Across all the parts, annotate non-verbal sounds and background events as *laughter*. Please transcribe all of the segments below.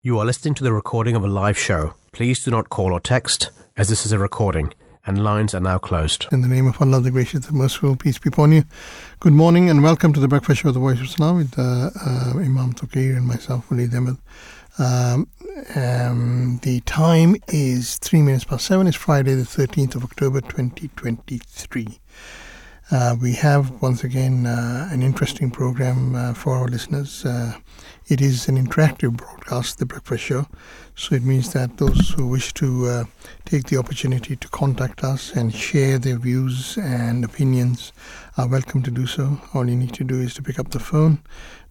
You are listening to the recording of a live show. Please do not call or text, as this is a recording, and lines are now closed. In the name of Allah, the gracious, the merciful, peace be upon you. Good morning and welcome to the breakfast show of the Voice of Islam with uh, uh, Imam Touqeer and myself, Waleed Ahmed. Um, um, the time is three minutes past seven. It's Friday, the 13th of October, 2023. Uh, we have once again uh, an interesting program uh, for our listeners. It is an interactive broadcast, the breakfast show, so it means that those who wish to uh, take the opportunity to contact us and share their views and opinions are welcome to do so. All you need to do is to pick up the phone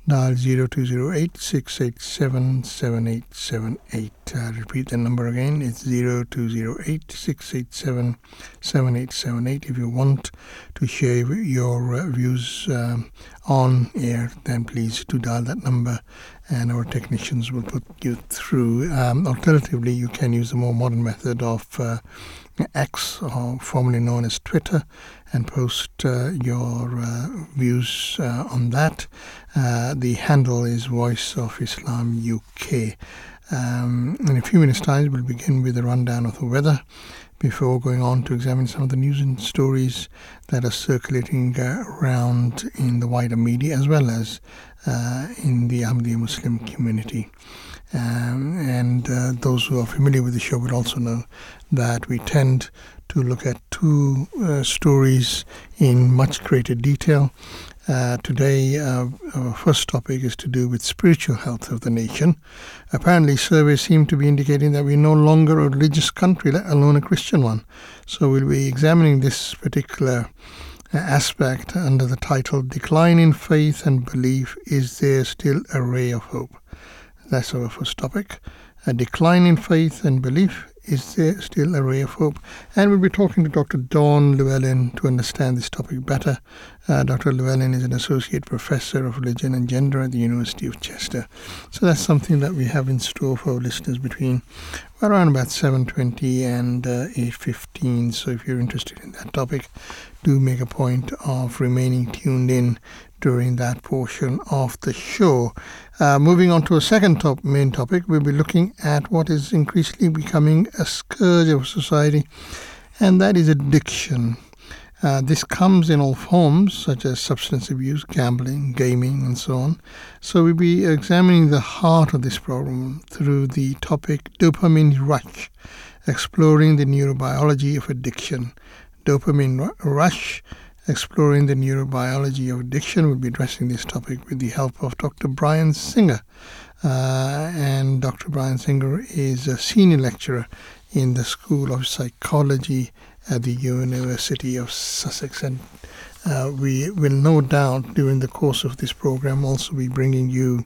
dial 0208 687 7878. Uh, repeat the number again, it's 0208 687 7878. If you want to share your uh, views um, on air, then please do dial that number and our technicians will put you through. Um, alternatively, you can use the more modern method of uh, X, or formerly known as Twitter, and post uh, your uh, views uh, on that. Uh, the handle is Voice of Islam UK. Um, in a few minutes' time, we'll begin with a rundown of the weather before going on to examine some of the news and stories that are circulating around in the wider media as well as uh, in the Ahmadiyya Muslim community. Um, and uh, those who are familiar with the show will also know that we tend to look at two uh, stories in much greater detail. Uh, today, uh, our first topic is to do with spiritual health of the nation. Apparently, surveys seem to be indicating that we're no longer a religious country, let alone a Christian one. So, we'll be examining this particular uh, aspect under the title Decline in Faith and Belief Is There Still a Ray of Hope? That's our first topic. A decline in faith and belief is there still a ray of hope? And we'll be talking to Dr. Dawn Llewellyn to understand this topic better. Uh, Dr. Llewellyn is an associate professor of religion and gender at the University of Chester. So that's something that we have in store for our listeners between around about 7.20 and uh, 8.15. So if you're interested in that topic, do make a point of remaining tuned in during that portion of the show. Uh, moving on to a second top main topic, we'll be looking at what is increasingly becoming a scourge of society, and that is addiction. Uh, this comes in all forms, such as substance abuse, gambling, gaming, and so on. So we'll be examining the heart of this problem through the topic dopamine rush, exploring the neurobiology of addiction. Dopamine rush exploring the neurobiology of addiction. We'll be addressing this topic with the help of Dr. Bryan Singer. Uh, and Dr. Bryan Singer is a senior lecturer in the School of Psychology at the University of Sussex. And uh, we will no doubt during the course of this program also be bringing you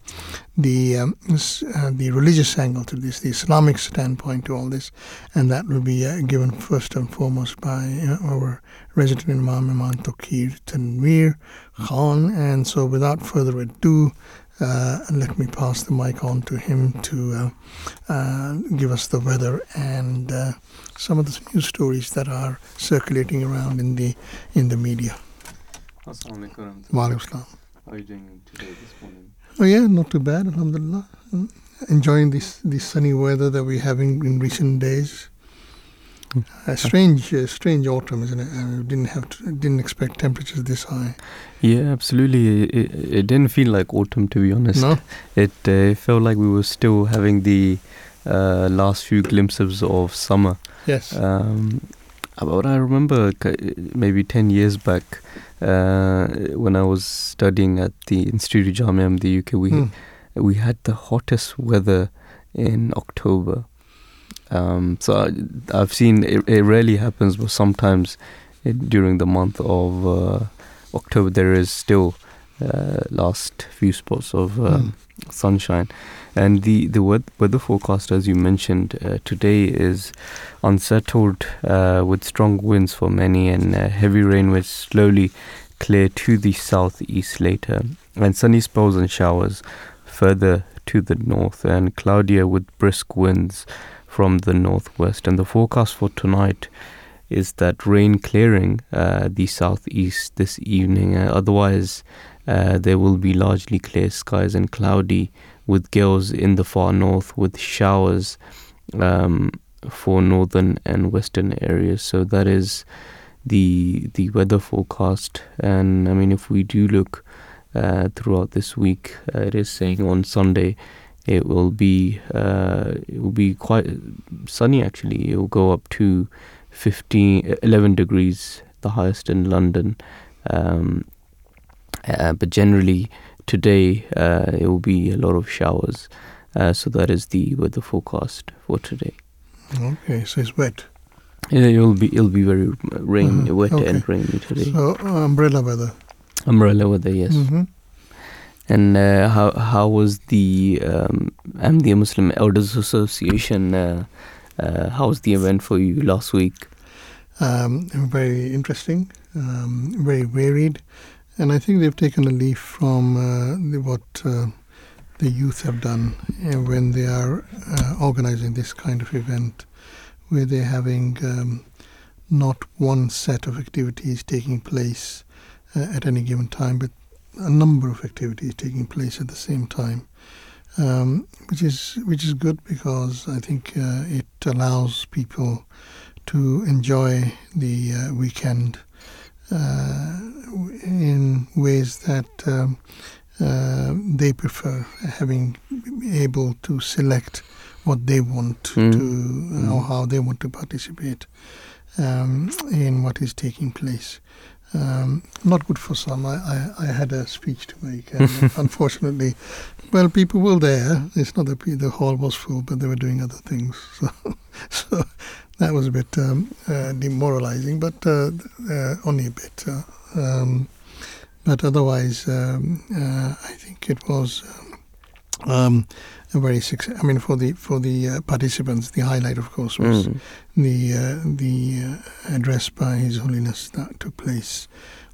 the um, uh, the religious angle to this, the Islamic standpoint to all this, and that will be uh, given first and foremost by uh, our resident Imam Imam Touqeer Tanveer Khan. And so, without further ado, uh, let me pass the mic on to him to uh, give us the weather and some of the news stories that are circulating around in the in the media. Assalamu alaikum. Walaikum How are you doing today this morning? Oh yeah, not too bad, alhamdulillah. Mm. Enjoying this this sunny weather that we're having in recent days. A strange, uh, strange autumn, isn't it? I didn't have to, didn't expect temperatures this high. Yeah, absolutely. It, it didn't feel like autumn, to be honest. No, It uh, felt like we were still having the uh, last few glimpses of summer. yes, Um, about I remember maybe 10 years back uh, when I was studying at the Institute of Jamia in the UK, we, Hmm. we had the hottest weather in October. Um, so I, I've seen it, it rarely happens, but sometimes it, during the month of uh, October there is still uh, last few spots of um, sunshine. And the the weather forecast, as you mentioned, uh, today is unsettled uh, with strong winds for many and uh, heavy rain will slowly clear to the southeast later, and sunny spells and showers further to the north, and cloudier with brisk winds from the northwest. And the forecast for tonight is that rain clearing uh, the southeast this evening. Uh, otherwise, uh, there will be largely clear skies and cloudy with gales in the far north, with showers um, for northern and western areas. So that is the the weather forecast. And I mean, if we do look uh, throughout this week, uh, it is saying on Sunday it will be uh, it will be quite sunny. Actually, it will go up to 15, 11 degrees, the highest in London. Um, uh, but generally, today uh, it will be a lot of showers. Uh, so that is the weather forecast for today. Okay, so it's wet. Yeah, it'll be it'll be very rain, Mhm, wet okay. and rainy today. So uh, umbrella weather. Umbrella weather, yes. Mhm. And uh, how how was the um, Ahmadiyya Muslim Elders Association? Uh, uh, how was the event for you last week? Um, very interesting, um, very varied, and I think they've taken a leaf from uh, what uh, the youth have done uh, when they are uh, organizing this kind of event, where they're having um, not one set of activities taking place uh, at any given time, but a number of activities taking place at the same time. Um, which is which is good because I think uh, it allows people to enjoy the weekend in ways that um, uh, they prefer, having able to select what they want Mm. to or how they want to participate um, in what is taking place. Um, not good for some. I, I, I had a speech to make, and *laughs* unfortunately, well, people were there. It's not that the hall was full, but they were doing other things. *laughs* So, so that was a bit um, uh, demoralizing, but uh, uh, only a bit. Uh, um, but otherwise, um, uh, I think it was um, um, a very success. I mean, for the for the uh, participants, the highlight, of course, was Mm. the uh, the uh, address by His Holiness that took place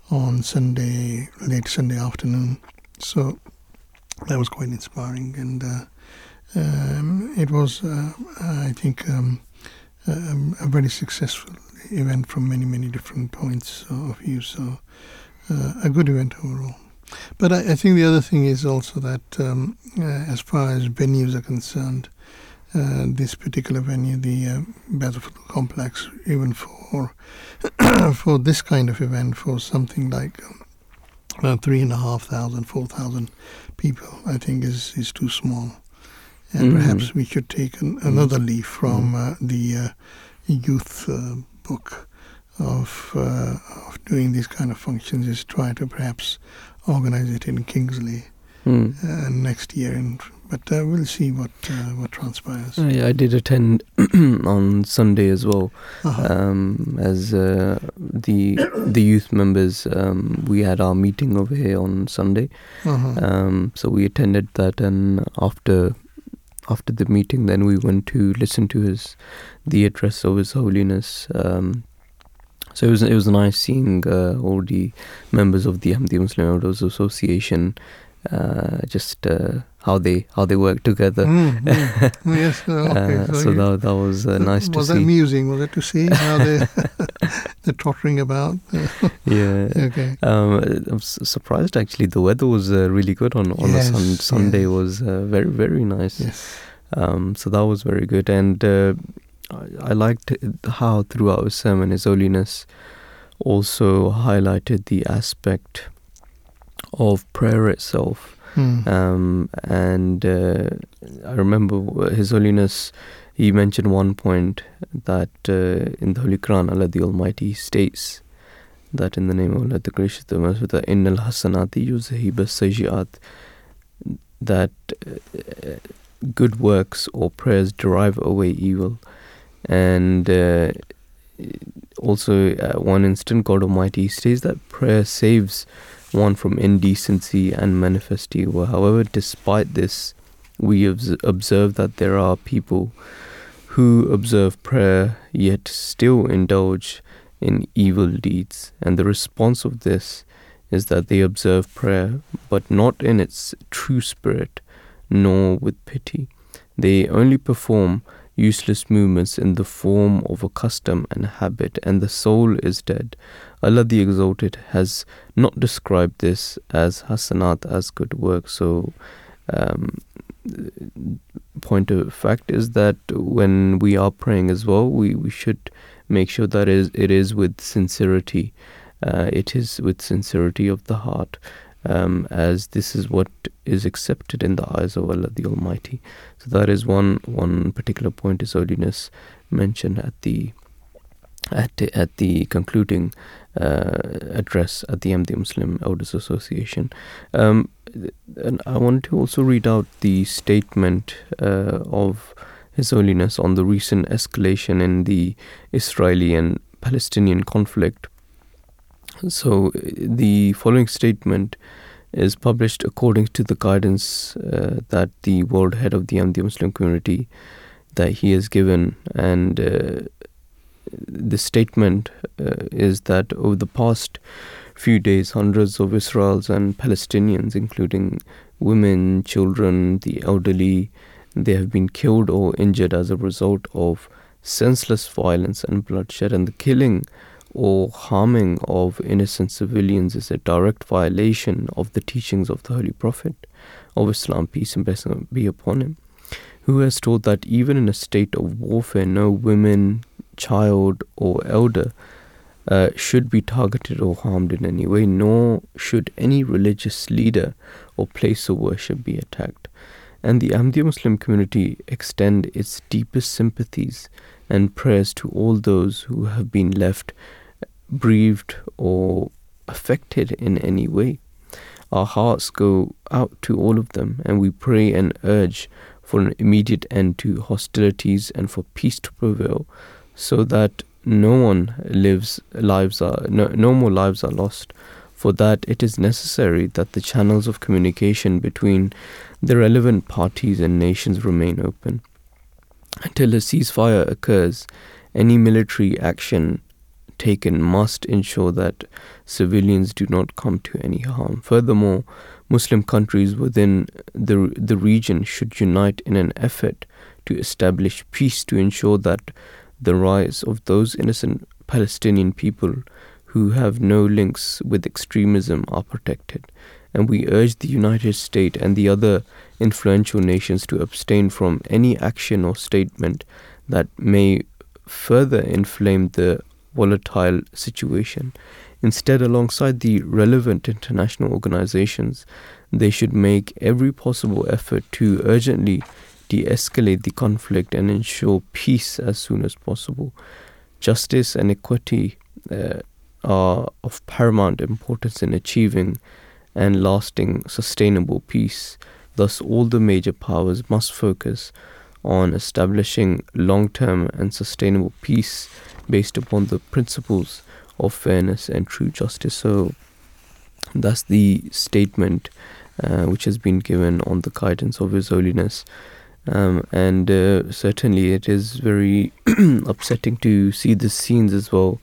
on Sunday, late Sunday afternoon. So that was quite inspiring, and uh, um, it was, uh, I think, um, um, a very successful event from many many different points of view. So uh, a good event overall. But I, I think the other thing is also that um, uh, as far as venues are concerned, uh, this particular venue, the uh, Baitul Futuh Complex, even for *coughs* for this kind of event, for something like um, three and a half thousand, four thousand people, I think is is too small, and Mhm. perhaps we should take an, another leaf from uh, the uh, youth uh, book of uh, of doing these kind of functions. Is try to perhaps organize it in Kingsley Mm. uh, next year, and but uh, we'll see what uh, what transpires. Yeah, I did attend *clears throat* on Sunday as well. Uh-huh. Um, as uh, the the youth members, um, we had our meeting over here on Sunday. Uh-huh. Um, so we attended that, and after after the meeting, then we went to listen to his the address of His Holiness. Um, so it was it was nice seeing uh, all the members of the Ahmadiyya Muslim Elders Association, uh, just uh, how they how they work together. Mm, mm. yes. *laughs* uh, Okay. Uh, so so you- that that was uh, nice to was that amusing? Was it to see how they *laughs* *laughs* they're tottering about? Yeah. okay. Um, I'm surprised actually. The weather was uh, really good on on a sun, Sunday. yes. Was uh, very very nice. Yes. Um, so that was very good, and uh, I, I liked how throughout his sermon, His Holiness also highlighted the aspect of prayer itself. Mm. Um, and uh, I remember His Holiness, he mentioned one point that uh, in the Holy Quran, Allah the Almighty states that in the name of Allah the Gracious, the Merciful, Innal Hasanati Yuzahib Sajiat, that uh, good works or prayers drive away evil. And uh, also, uh, one instant, God Almighty states that prayer saves one from indecency and manifest evil. however, despite this, we observe that there are people who observe prayer yet still indulge in evil deeds. And the response of this is that they observe prayer, but not in its true spirit, nor with pity. They only perform useless movements in the form of a custom and habit, and the soul is dead. Allah the Exalted has not described this as hasanat, as good work. So, um, point of fact is that when we are praying as well, we, we should make sure that is it is with sincerity. Uh, it is with sincerity of the heart, um, as this is what is accepted in the eyes of Allah the Almighty. So that is one one particular point His Holiness mentioned at the at the, at the concluding address at the Ahmadiyya Muslim Elders Association. Um, and I want to also read out the statement uh, of His Holiness on the recent escalation in the Israeli and Palestinian conflict. So, the following statement is published according to the guidance uh, that the world head of the Ahmadiyya Muslim community that he has given and uh, the statement uh, is that over the past few days, hundreds of Israelis and Palestinians, including women, children, the elderly, they have been killed or injured as a result of senseless violence and bloodshed, and the killing or harming of innocent civilians is a direct violation of the teachings of the Holy Prophet of Islam, peace and blessing be upon him, who has taught that even in a state of warfare, no women, child, or elder uh, should be targeted or harmed in any way, nor should any religious leader or place of worship be attacked. And the Ahmadiyya Muslim community extend its deepest sympathies and prayers to all those who have been left bereaved or affected in any way. Our hearts go out to all of them, and we pray and urge for an immediate end to hostilities and for peace to prevail, so that no one lives lives are no, no more lives are lost. For that it is necessary that the channels of communication between the relevant parties and nations remain open. Until a ceasefire occurs any military action taken must ensure that civilians do not come to any harm. Furthermore muslim countries within the the region should unite in an effort to establish peace to ensure that the rise of those innocent Palestinian people who have no links with extremism are protected. And we urge the United States and the other influential nations to abstain from any action or statement that may further inflame the volatile situation. Instead, alongside the relevant international organizations, they should make every possible effort to urgently de escalate the conflict and ensure peace as soon as possible. Justice and equity uh, are of paramount importance in achieving and lasting sustainable peace. Thus, all the major powers must focus on establishing long term and sustainable peace based upon the principles of fairness and true justice. So, that's the statement uh, which has been given on the guidance of His Holiness. Um, and uh, certainly it is very *clears throat* upsetting to see the scenes as well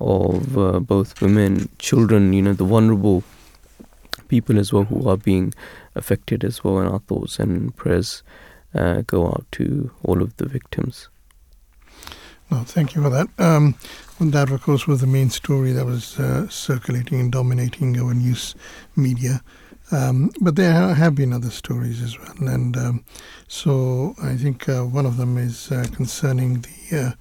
of uh, both women, children, you know, the vulnerable people as well who are being affected as well. And our thoughts and prayers uh, go out to all of the victims. No, thank you for that. Um, that, of course, was the main story that was uh, circulating and dominating our news media. Um, but there have been other stories as well, and um, so I think uh, one of them is uh, concerning the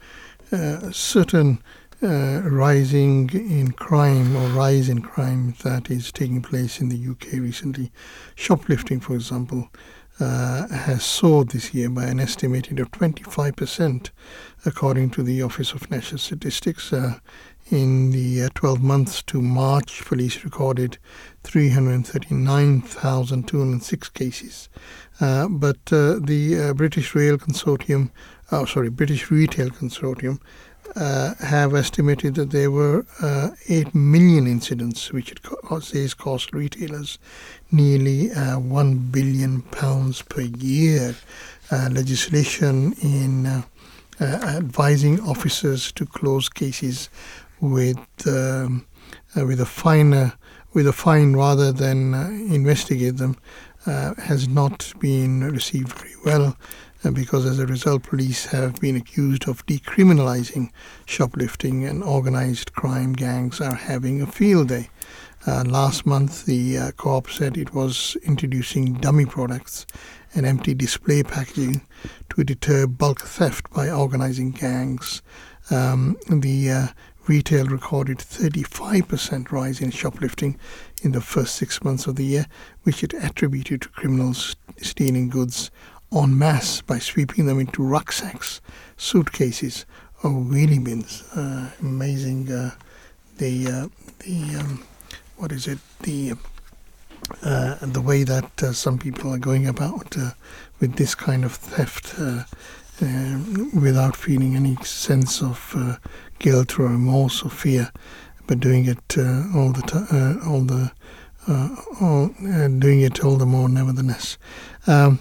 uh, uh certain uh, rising in crime or rise in crime that is taking place in the UK recently. Shoplifting, for example, uh, has soared this year by an estimated of 25%, according to the Office of National Statistics. In the uh, 12 months to March, police recorded 339,206 cases. Uh, but uh, the uh, British Rail Consortium, oh, sorry, British Retail Consortium, uh, have estimated that there were uh, 8 million incidents, which it co- says cost retailers nearly 1 billion pounds per year. legislation in advising officers to close cases with um, uh, with a fine uh, with a fine rather than uh, investigate them uh, has not been received very well. Because as a result, police have been accused of decriminalizing shoplifting, and organized crime gangs are having a field day. Uh, last month, the uh, co-op said it was introducing dummy products and empty display packaging to deter bulk theft by organizing gangs. Um, the uh, retail recorded 35% rise in shoplifting in the first six months of the year, which it attributed to criminals stealing goods en masse by sweeping them into rucksacks, suitcases, or wheelie bins. Uh, amazing. Uh, the uh, the um, what is it? The uh, the way that uh, some people are going about uh, with this kind of theft without feeling any sense of guilt or remorse or fear, but doing it all the time, all the all, doing it all the more nevertheless. Um,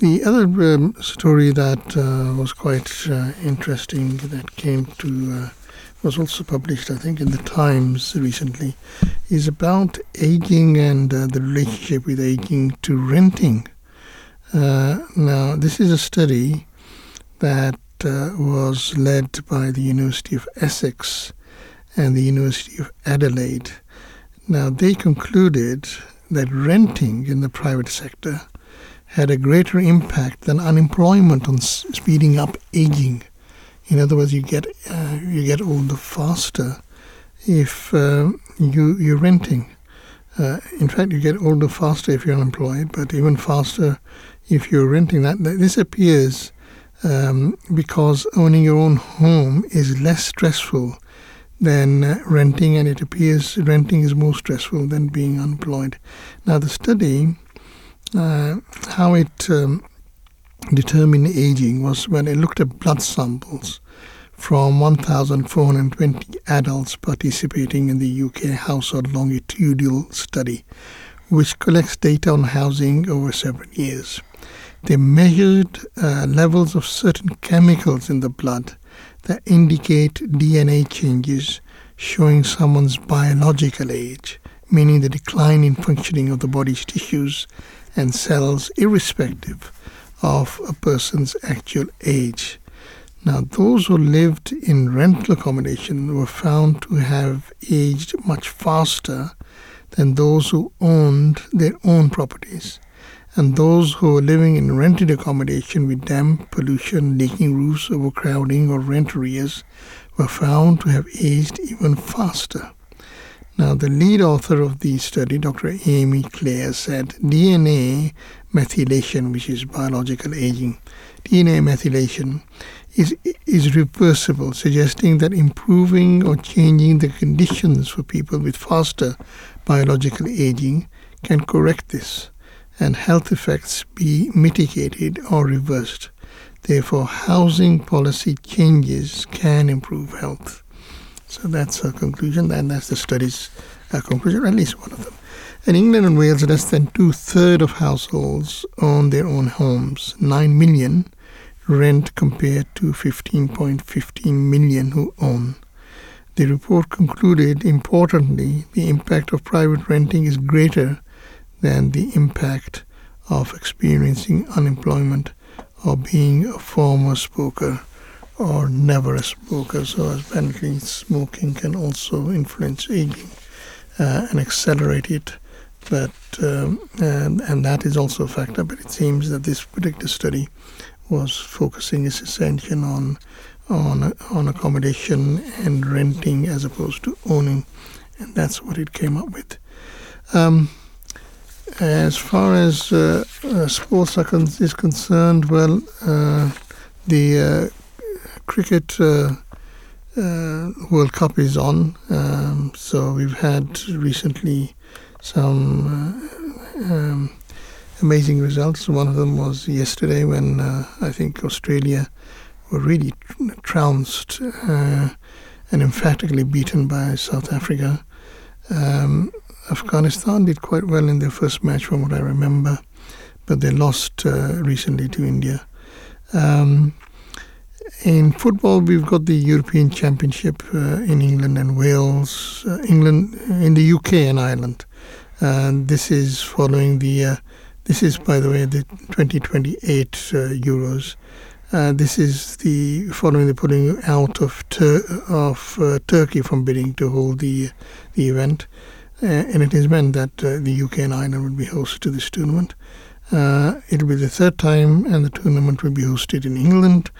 the other um, story that uh, was quite uh, interesting that came to uh, was also published, I think, in the Times recently, is about aging and uh, the relationship with aging to renting. Uh, now, this is a study that uh, was led by the University of Essex and the University of Adelaide. Now, they concluded that renting in the private sector had a greater impact than unemployment on speeding up aging. In other words, you get uh, you get older faster if uh, you you're renting. Uh, in fact, you get older faster if you're unemployed, but even faster if you're renting. That, this appears um, because owning your own home is less stressful than uh, renting, and it appears renting is more stressful than being unemployed. Now, the study, how it um, determine aging was when I looked at blood samples from 1,420 adults participating in the UK Household Longitudinal Study, which collects data on housing over several years. They measured uh, levels of certain chemicals in the blood that indicate DNA changes showing someone's biological age, meaning the decline in functioning of the body's tissues and cells, irrespective of a person's actual age. Now, those who lived in rental accommodation were found to have aged much faster than those who owned their own properties. And those who were living in rented accommodation with damp, pollution, leaking roofs, overcrowding, or rent arrears were found to have aged even faster. Now, the lead author of the study, Dr. Amy Clair, said DNA methylation, which is biological aging, DNA methylation is, is reversible, suggesting that improving or changing the conditions for people with faster biological aging can correct this and health effects be mitigated or reversed. Therefore, housing policy changes can improve health. So that's a conclusion, and that's the study's uh, conclusion, at least one of them. In England and Wales, less than two thirds of households own their own homes. Nine million rent compared to 15.15 million who own. The report concluded, importantly, the impact of private renting is greater than the impact of experiencing unemployment or being a former smoker or never a smoker. So apparently, smoking can also influence aging uh, and accelerate it. But um, and, and that is also a factor. But it seems that this particular study was focusing its attention on on on accommodation and renting as opposed to owning, and that's what it came up with. Um, as far as uh, uh, sports con- is concerned, well, uh, the uh, cricket uh, uh, World Cup is on. Um, so we've had recently some uh, um, amazing results. One of them was yesterday when uh, I think Australia were really trounced uh, and emphatically beaten by South Africa. Um, Afghanistan did quite well in their first match, from what I remember, but they lost recently to India. Um, in football, we've got the European Championship uh, in England and Wales, uh, England uh, in the UK and Ireland. And this is following the uh, This is, by the way, the 2028 uh, Euros. Uh, this is the following the pulling out of Tur- of Turkey from bidding to hold the the event, and it is meant that the UK and Ireland will be host to this tournament. It will be the third time, and the tournament will be hosted in England,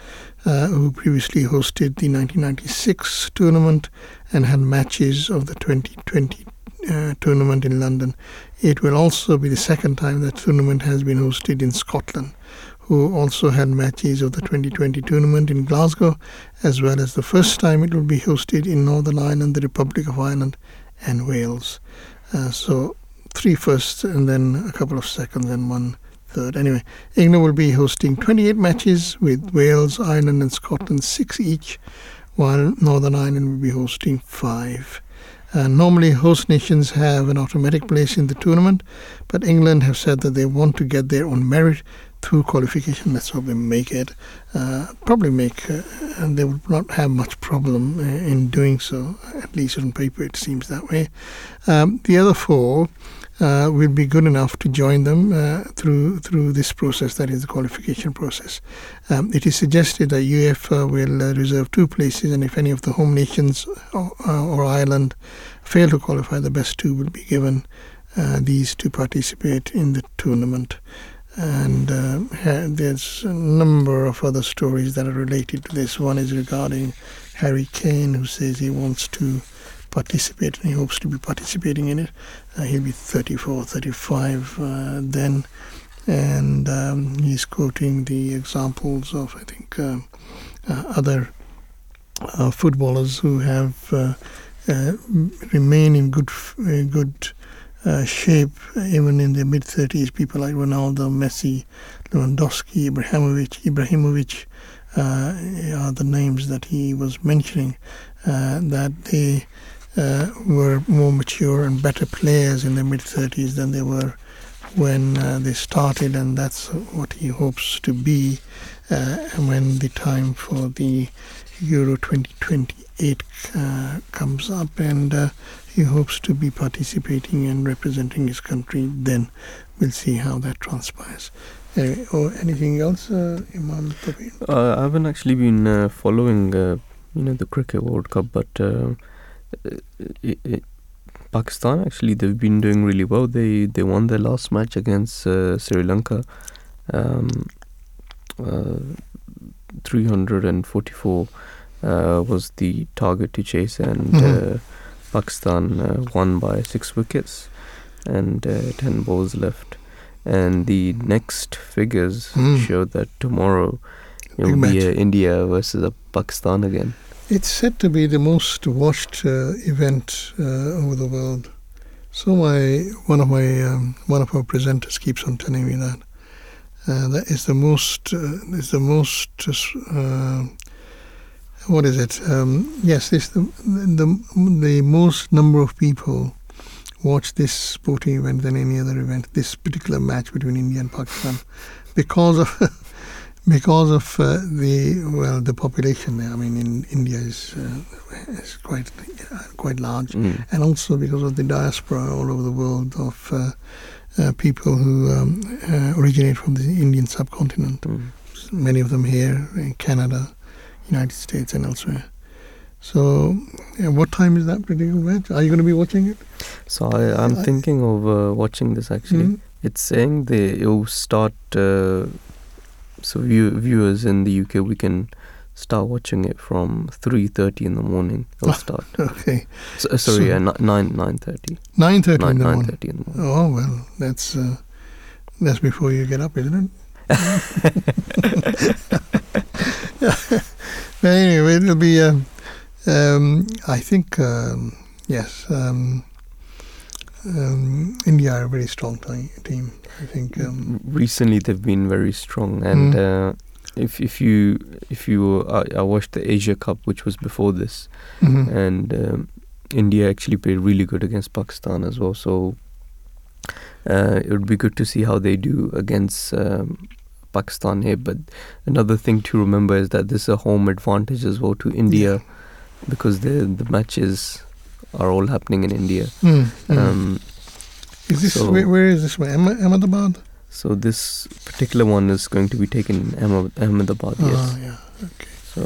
uh, who previously hosted the 1996 tournament and had matches of the 2020 uh, tournament in London. It will also be the second time that tournament has been hosted in Scotland, who also had matches of the 2020 tournament in Glasgow, as well as the first time it will be hosted in Northern Ireland, the Republic of Ireland, and Wales. Uh, so three firsts and then a couple of seconds and one third. Anyway, England will be hosting 28 matches with Wales, Ireland, and Scotland six each, while Northern Ireland will be hosting five. Uh, normally, host nations have an automatic place in the tournament, but England have said that they want to get there on merit through qualification. Let's hope they make it. Uh, probably make, uh, and they will not have much problem uh, in doing so. At least on paper, it seems that way. Um, the other four uh, will be good enough to join them uh, through through this process, that is the qualification process. Um, it is suggested that UEFA will uh, reserve two places, and if any of the home nations or, uh, or Ireland fail to qualify, the best two will be given uh, these to participate in the tournament. And there's a number of other stories that are related to this. One is regarding Harry Kane, who says he wants to participate and he hopes to be participating in it. Uh, he'll be 34, 35 uh, then. And um, he's quoting the examples of, I think, uh, uh, other uh, footballers who have uh, uh, remain in good, good shape even in their mid 30s. People like Ronaldo, Messi, Lewandowski, Ibrahimovic, Ibrahimovic are the names that he was mentioning. Uh, that they uh, were more mature and better players in their mid 30s than they were when uh, they started, and that's what he hopes to be uh, when the time for the Euro 2028 uh, comes up, and uh, he hopes to be participating and representing his country. Then we'll see how that transpires. Anyway, or anything else, uh, Imam I haven't actually been following, you know, the cricket World Cup, but it, it, Pakistan actually they've been doing really well. They they won their last match against uh, Sri Lanka, um, uh, 344 uh, was the target to chase, and Mhm. uh, Pakistan uh, won by six wickets and uh, ten balls left. And the next figures Mm. show that tomorrow it will be uh, India versus uh, Pakistan again. It's said to be the most watched uh, event uh, over the world. So my one of my um, one of our presenters keeps on telling me that uh, that is the most uh, is the most uh, what is it? Um, yes, this the, the the most number of people watch this sporting event than any other event. This particular match between India and Pakistan, because of *laughs* because of uh, the well the population. I mean, in India is uh, is quite uh, quite large, Mm. and also because of the diaspora all over the world of uh, uh, people who um, uh, originate from the Indian subcontinent. Mm. Many of them here in Canada, United States, and elsewhere. So, uh, what time is that particular match? Are you going to be watching it? So I, I'm I- thinking of uh, watching this actually. Mhm. It's saying they will start. Uh, so view, viewers in the UK, we can start watching it from three thirty in the morning. It'll start. *laughs* Okay, So, uh, sorry, So- uh, ni- nine nine thirty. nine thirty Nine in the nine in the morning. Oh well, that's uh, that's before you get up, isn't it? *laughs* *laughs* but anyway, it'll be. Uh, um, I think um, yes. Um, um, India are a very strong team. I think. Um, Recently, they've been very strong, and Mm. uh, if if you if you I, I watched the Asia Cup, which was before this, mhm. and um, India actually played really good against Pakistan as well. So uh, it would be good to see how they do against um, Pakistan here. But another thing to remember is that this is a home advantage as well to India because the the matches are all happening in India. Mm, mm. Um, is this so- where, where is this one? Ahmedabad? So this particular one is going to be taken in Ahmed- Ahmedabad. Ah, Yes. yeah. Okay. So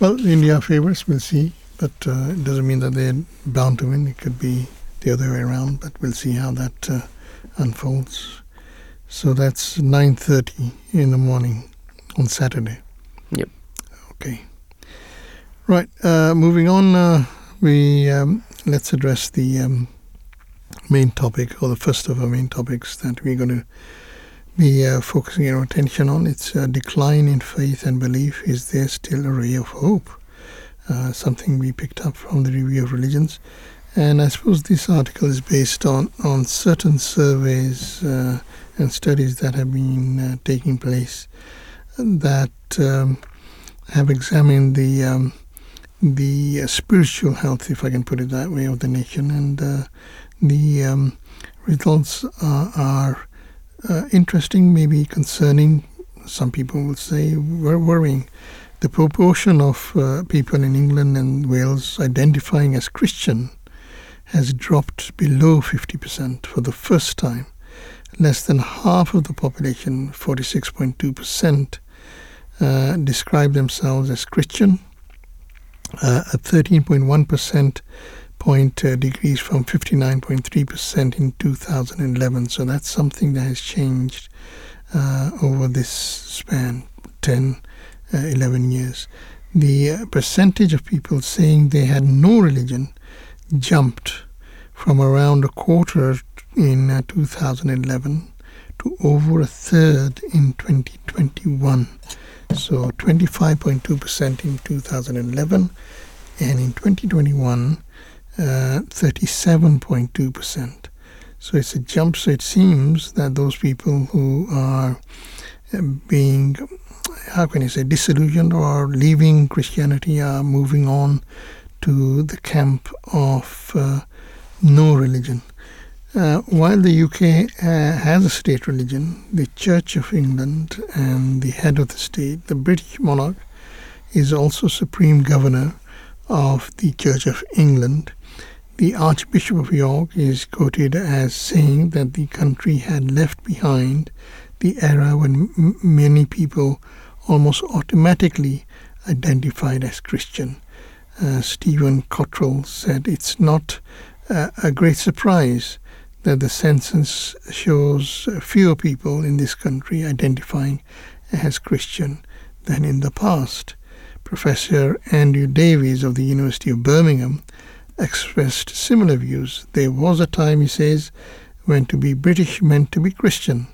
Well, India favors. We'll see, but uh, it doesn't mean that they're bound to win. It could be the other way around, but we'll see how that uh, unfolds. So that's 9:30 in the morning on Saturday. Yep. Okay. Right. Uh, moving on, uh, we um, let's address the um, main topic, or the first of our main topics that we're going to be uh, focusing our attention on. It's a decline in faith and belief. Is there still a ray of hope? Uh, something we picked up from the Review of Religions. And I suppose this article is based on, on certain surveys uh, and studies that have been uh, taking place that um, have examined the um, the uh, spiritual health, if I can put it that way, of the nation, and uh, the um, results are, are uh, interesting, maybe concerning. Some people will say wor- worrying. The proportion of uh, people in England and Wales identifying as Christian has dropped below 50% for the first time. Less than half of the population, 46.2%, uh, describe themselves as Christian. Uh, a 13.1% point uh, decrease from 59.3% in 2011. So that's something that has changed uh, over this span 10, uh, 11 years. The uh, percentage of people saying they had no religion jumped from around a quarter in uh, 2011 to over a third in 2021. So 25.2% in 2011, and in 2021, uh, 37.2%. So it's a jump. So it seems that those people who are uh, being, how can you say, disillusioned or leaving Christianity are moving on to the camp of uh, no religion. Uh, while the UK uh, has a state religion, the Church of England and the head of the state, the British monarch, is also supreme governor of the Church of England. The Archbishop of York is quoted as saying that the country had left behind the era when m- many people almost automatically identified as Christian. Uh, Stephen Cottrell said it's not uh, a great surprise that the census shows fewer people in this country identifying as Christian than in the past. Professor Andrew Davies of the University of Birmingham expressed similar views. There was a time, he says, when to be British meant to be Christian,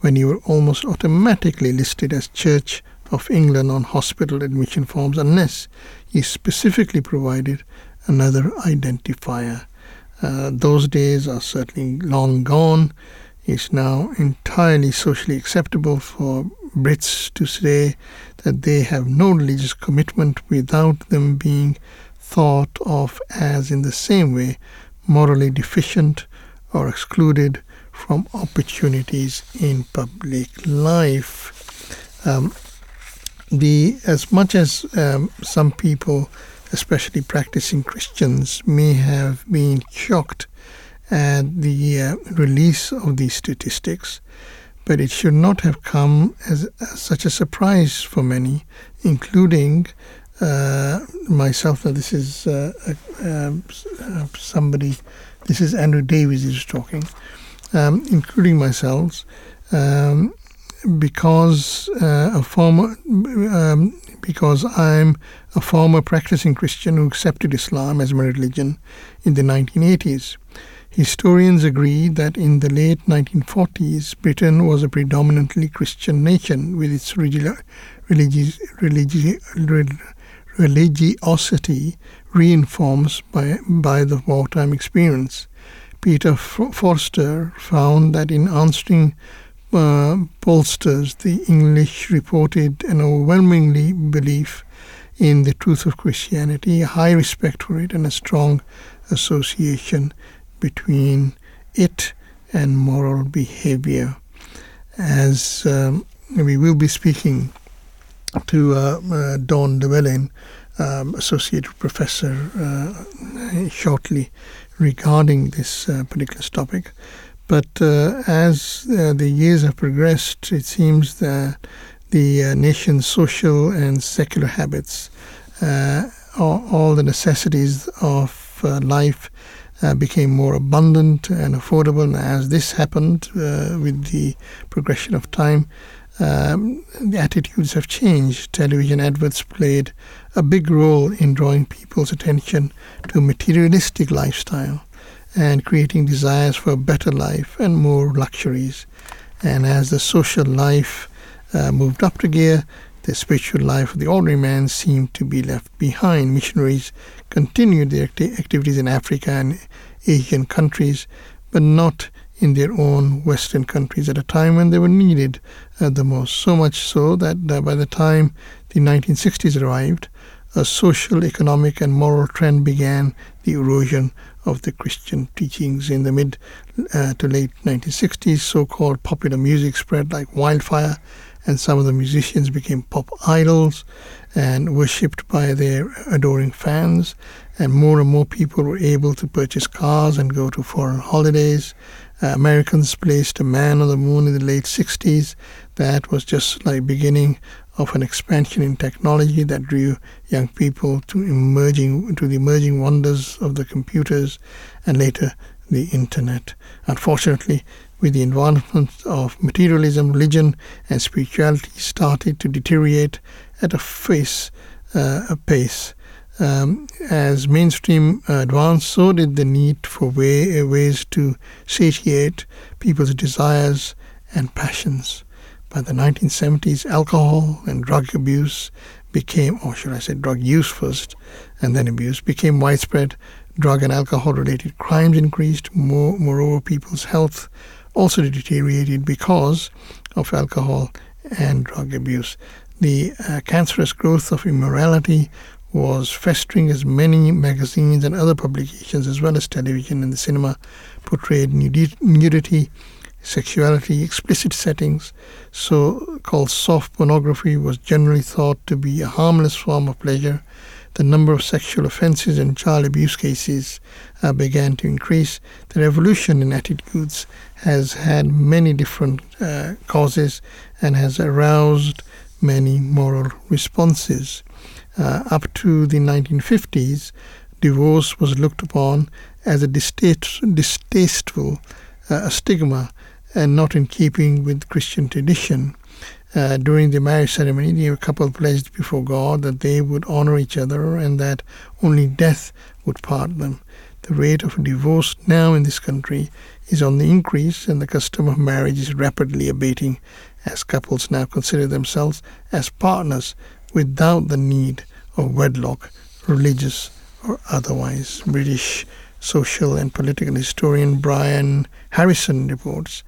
when you were almost automatically listed as Church of England on hospital admission forms unless you specifically provided another identifier. Uh, those days are certainly long gone. It's now entirely socially acceptable for Brits to say that they have no religious commitment without them being thought of as, in the same way, morally deficient or excluded from opportunities in public life. Um, the as much as um, some people, especially practicing Christians, may have been shocked at the uh, release of these statistics, but it should not have come as, as such a surprise for many, including uh, myself. Now, this is uh, uh, somebody. This is Andrew Davies is talking, um, including myself. Um, because uh, a former um, because I'm a former practicing Christian who accepted Islam as my religion in the 1980s. Historians agree that in the late 1940s, Britain was a predominantly Christian nation with its religi- religi- religi- religiosity reinforced by, by the wartime experience. Peter Forster found that in answering uh, pollsters, the English reported an overwhelmingly belief in the truth of Christianity, a high respect for it, and a strong association between it and moral behavior. As um, we will be speaking to uh, uh, Dawn Llewellyn, um, Associate Professor, uh, shortly regarding this uh, particular topic. But uh, as uh, the years have progressed, it seems that the uh, nation's social and secular habits, uh, all, all, the necessities of uh, life, uh, became more abundant and affordable. And as this happened with the progression of time, um, the attitudes have changed. Television adverts played a big role in drawing people's attention to materialistic lifestyle and creating desires for a better life and more luxuries. And as the social life uh, moved up to gear, the spiritual life of the ordinary man seemed to be left behind. Missionaries continued their acti- activities in Africa and Asian countries, but not in their own Western countries at a time when they were needed uh, the most. So much so that uh, by the time the 1960s arrived, a social, economic, and moral trend began the erosion of the Christian teachings in the mid uh, to late 1960s. So called popular music spread like wildfire, and some of the musicians became pop idols and worshipped by their adoring fans. And more and more people were able to purchase cars and go to foreign holidays. Uh, Americans placed a man on the moon in the late 60s. That was just like beginning of an expansion in technology that drew young people to emerging to the emerging wonders of the computers and later the internet. Unfortunately, with the advancement of materialism, religion and spirituality started to deteriorate at a face uh, a pace. Um, as mainstream advanced, so did the need for way, ways to satiate people's desires and passions. By the 1970s, alcohol and drug abuse became, or should I say, drug use first and then abuse, became widespread. Drug and alcohol related crimes increased. More, moreover, people's health also deteriorated because of alcohol and drug abuse. The uh, cancerous growth of immorality was festering as many magazines and other publications, as well as television and the cinema, portrayed nudity sexuality, explicit settings, so called soft pornography, was generally thought to be a harmless form of pleasure. The number of sexual offenses and child abuse cases uh, began to increase. The revolution in attitudes has had many different uh, causes and has aroused many moral responses. Uh, up to the 1950s, divorce was looked upon as a distaste, distasteful uh, stigma and not in keeping with Christian tradition. Uh, during the marriage ceremony, the couple pledged before God that they would honor each other and that only death would part them. The rate of divorce now in this country is on the increase, and the custom of marriage is rapidly abating as couples now consider themselves as partners without the need of wedlock, religious or otherwise. British social and political historian Brian Harrison reports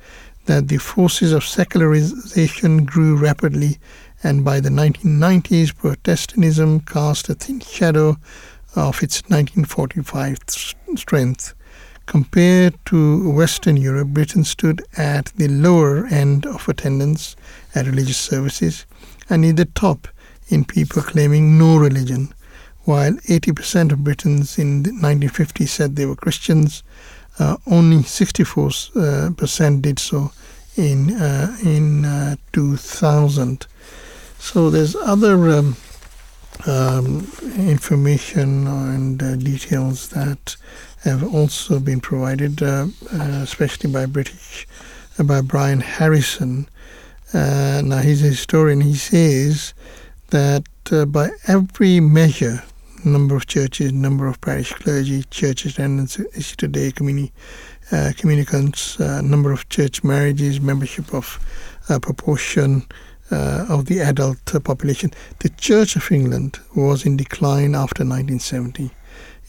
that the forces of secularization grew rapidly, and by the 1990s, Protestantism cast a thin shadow of its 1945 strength. Compared to Western Europe, Britain stood at the lower end of attendance at religious services and near the top in people claiming no religion. While 80% of Britons in 1950 said they were Christians, uh, only 64% uh, did so in uh, in uh, 2000. So there's other um, um, information and uh, details that have also been provided, uh, especially by British by Brian Harrison. now he's a historian. He says that by every measure number of churches, number of parish clergy, church attendance is today, communi- uh, communicants, uh, number of church marriages, membership of uh, proportion uh, of the adult population. The Church of England was in decline after 1970.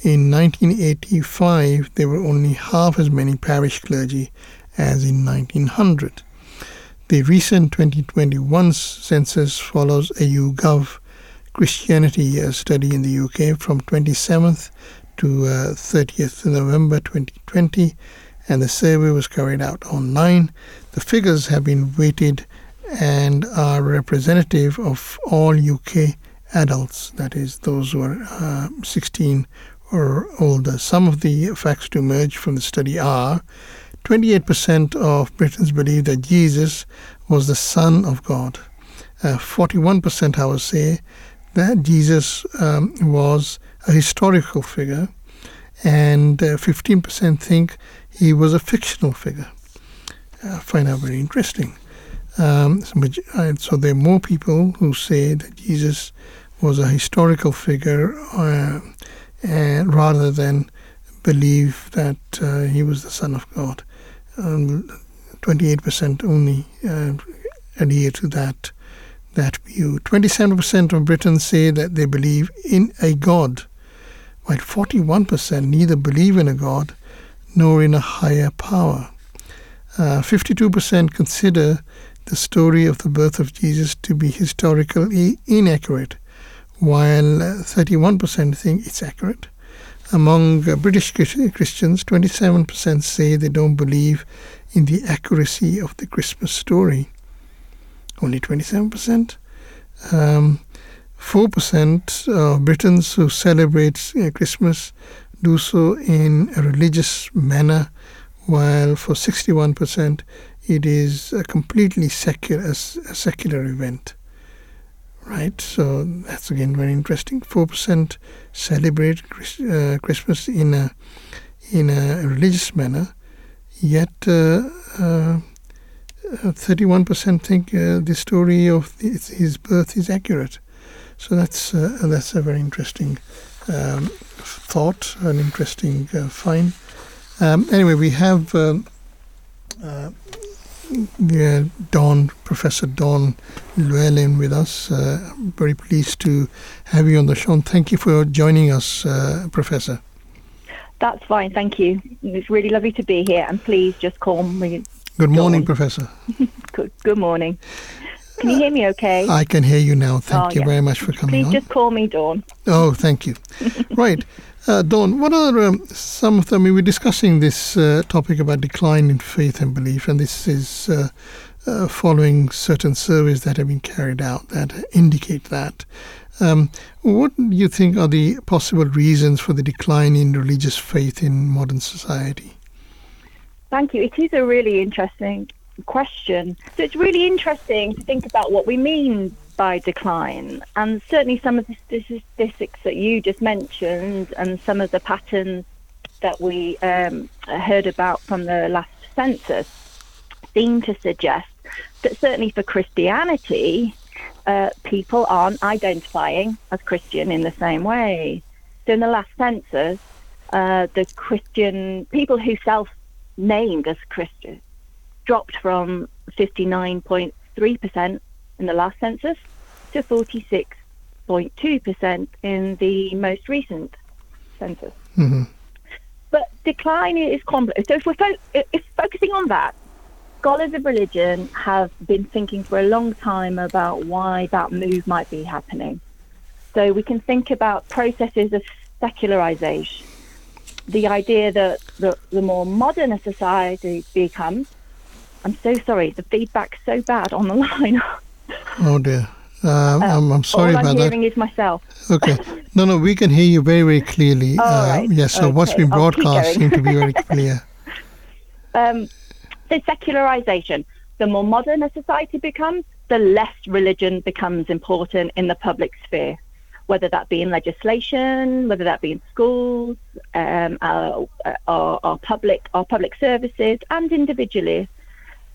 In 1985, there were only half as many parish clergy as in 1900. The recent 2021 census follows a YouGov Christianity study in the UK from 27th to uh, 30th November 2020, and the survey was carried out online. The figures have been weighted and are representative of all UK adults, that is, those who are uh, 16 or older. Some of the facts to emerge from the study are 28% of Britons believe that Jesus was the Son of God. Uh, 41%, I would say that Jesus um, was a historical figure, and uh, 15% think he was a fictional figure. I find that very interesting. Um, so there are more people who say that Jesus was a historical figure uh, and rather than believe that uh, he was the Son of God. Um, 28% only uh, adhere to that that view. 27% of Britons say that they believe in a God, while 41% neither believe in a God nor in a higher power. Uh, 52% consider the story of the birth of Jesus to be historically inaccurate, while 31% think it's accurate. Among uh, British Christians, 27% say they don't believe in the accuracy of the Christmas story. Only 27%. Um, 4% of Britons who celebrate uh, Christmas do so in a religious manner, while for 61% it is a completely secular, a secular event. Right, so that's again very interesting. Four percent celebrate uh, Christmas in a in a religious manner, yet uh, uh, thirty-one percent think uh, the story of his birth is accurate. So that's that's a very interesting um, thought, an interesting find. Um, anyway, we have. Um, yeah, Dawn, Professor Dawn Llewellyn with us. Uh, very pleased to have you on the show. And thank you for joining us, uh, Professor. That's fine, thank you. It's really lovely to be here, and please just call me. Good morning, Dawn. Professor. *laughs* good, good morning. Can you hear me okay? I can hear you now. Thank oh, you very much for coming Please on. just call me Dawn. Oh, thank you. *laughs* right. Uh, Dawn, what are um, some of them? I mean, we're discussing this uh, topic about decline in faith and belief, and this is uh, uh following certain surveys that have been carried out that indicate that. Um, what do you think are the possible reasons for the decline in religious faith in modern society? Thank you. It is a really interesting question. So it's really interesting to think about what we mean by decline. And certainly some of the statistics that you just mentioned and some of the patterns that we um, heard about from the last census seem to suggest that certainly for Christianity, uh, people aren't identifying as Christian in the same way. So in the last census, uh, the Christian people who self named as Christian dropped from 59.3% in the last census to 46.2% in the most recent census. Mm-hmm. But decline is complex. So if we're fo- if focusing on that, scholars of religion have been thinking for a long time about why that move might be happening. So we can think about processes of secularization, the idea that the, the more modern a society becomes, I'm so sorry. The feedback's so bad on the *laughs* line. Oh dear. Um, uh, I'm, I'm, sorry about that. All I'm hearing is myself. Okay. No, no, we can hear you very, very clearly. uh, right. Yes. so okay. what's been broadcast seems to be very *laughs* clear. Um, the secularization. The more modern a society becomes, the less religion becomes important in the public sphere, whether that be in legislation, whether that be in schools, um, our, our, our public, our public services, and individually.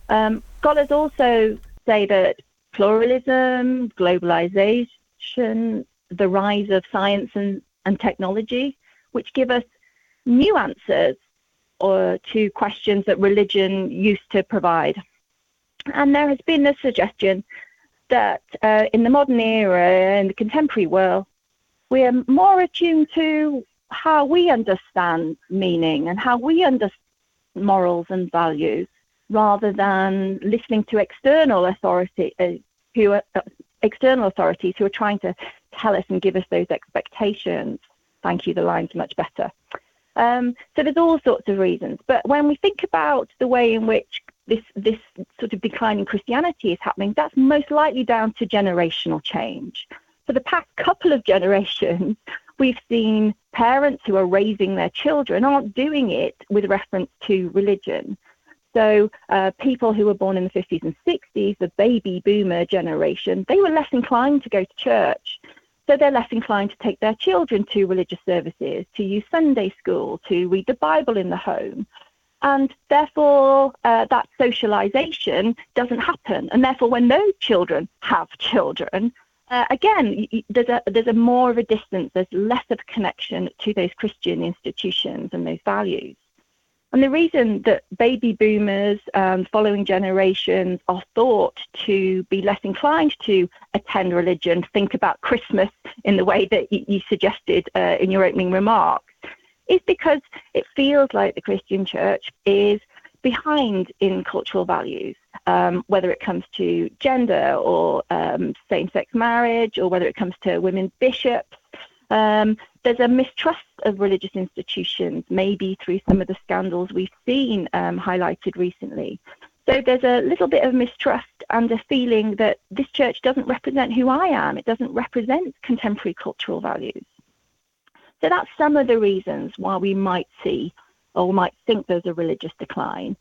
Um, scholars also say that pluralism, globalization, the rise of science and, and technology, which give us new answers or to questions that religion used to provide. And there has been a suggestion that uh, in the modern era, in the contemporary world, we are more attuned to how we understand meaning and how we understand morals and values rather than listening to external authority uh, who are, uh, external authorities who are trying to tell us and give us those expectations. Thank you, the line's much better. Um, so there's all sorts of reasons. But when we think about the way in which this, this sort of decline in Christianity is happening, that's most likely down to generational change. For the past couple of generations, *laughs* we've seen parents who are raising their children aren't doing it with reference to religion So uh, people who were born in the 50s and 60s, the baby boomer generation, they were less inclined to go to church. So they're less inclined to take their children to religious services, to use Sunday school, to read the Bible in the home. And therefore, uh, that socialization doesn't happen. And therefore, when those children have children, uh, again, there's a there's a more of a distance. There's less of a connection to those Christian institutions and those values. And the reason that baby boomers, um, following generations, are thought to be less inclined to attend religion, think about Christmas in the way that you, suggested uh, in your opening remarks, is because it feels like the Christian church is behind in cultural values, um, whether it comes to gender or um, same sex marriage, or whether it comes to women bishops. Um, there's a mistrust of religious institutions, maybe through some of the scandals we've seen um, highlighted recently. So there's a little bit of mistrust and a feeling that this church doesn't represent who I am. It doesn't represent contemporary cultural values. So that's some of the reasons why we might see or might think there's a religious decline.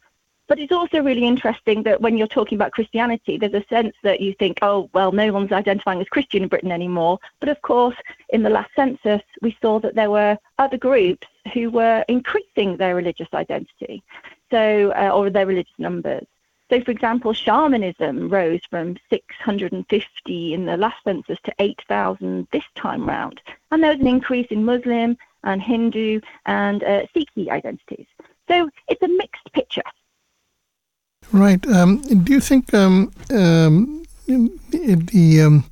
But it's also really interesting that when you're talking about Christianity, there's a sense that you think, oh, well, no one's identifying as Christian in Britain anymore. But of course, in the last census, we saw that there were other groups who were increasing their religious identity, so uh, or their religious numbers. So, for example, shamanism rose from 650 in the last census to 8,000 this time round. And there was an increase in Muslim and Hindu and uh, Sikh identities. So it's a mixed picture. Right. Um, do you think um, um, the um,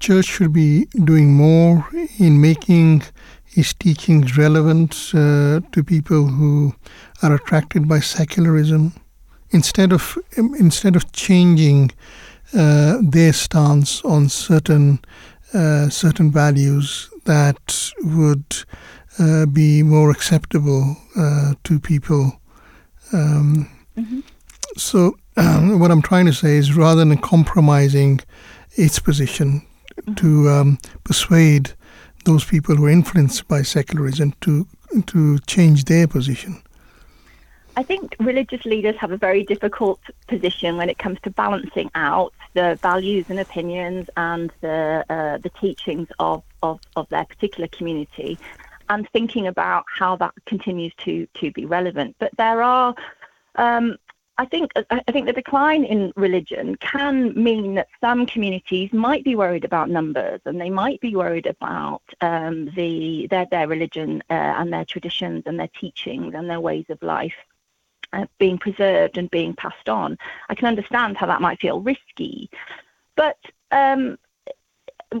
church should be doing more in making his teachings relevant uh, to people who are attracted by secularism, instead of um, instead of changing uh, their stance on certain uh, certain values that would uh, be more acceptable uh, to people. Um, mm-hmm. So, um, *clears throat* what I'm trying to say is rather than compromising its position mm-hmm. to um, persuade those people who are influenced by secularism to to change their position. I think religious leaders have a very difficult position when it comes to balancing out the values and opinions and the uh, the teachings of, of, of their particular community and thinking about how that continues to to be relevant. But there are um, I think I think the decline in religion can mean that some communities might be worried about numbers, and they might be worried about um, the their their religion uh, and their traditions and their teachings and their ways of life uh, being preserved and being passed on. I can understand how that might feel risky, but um,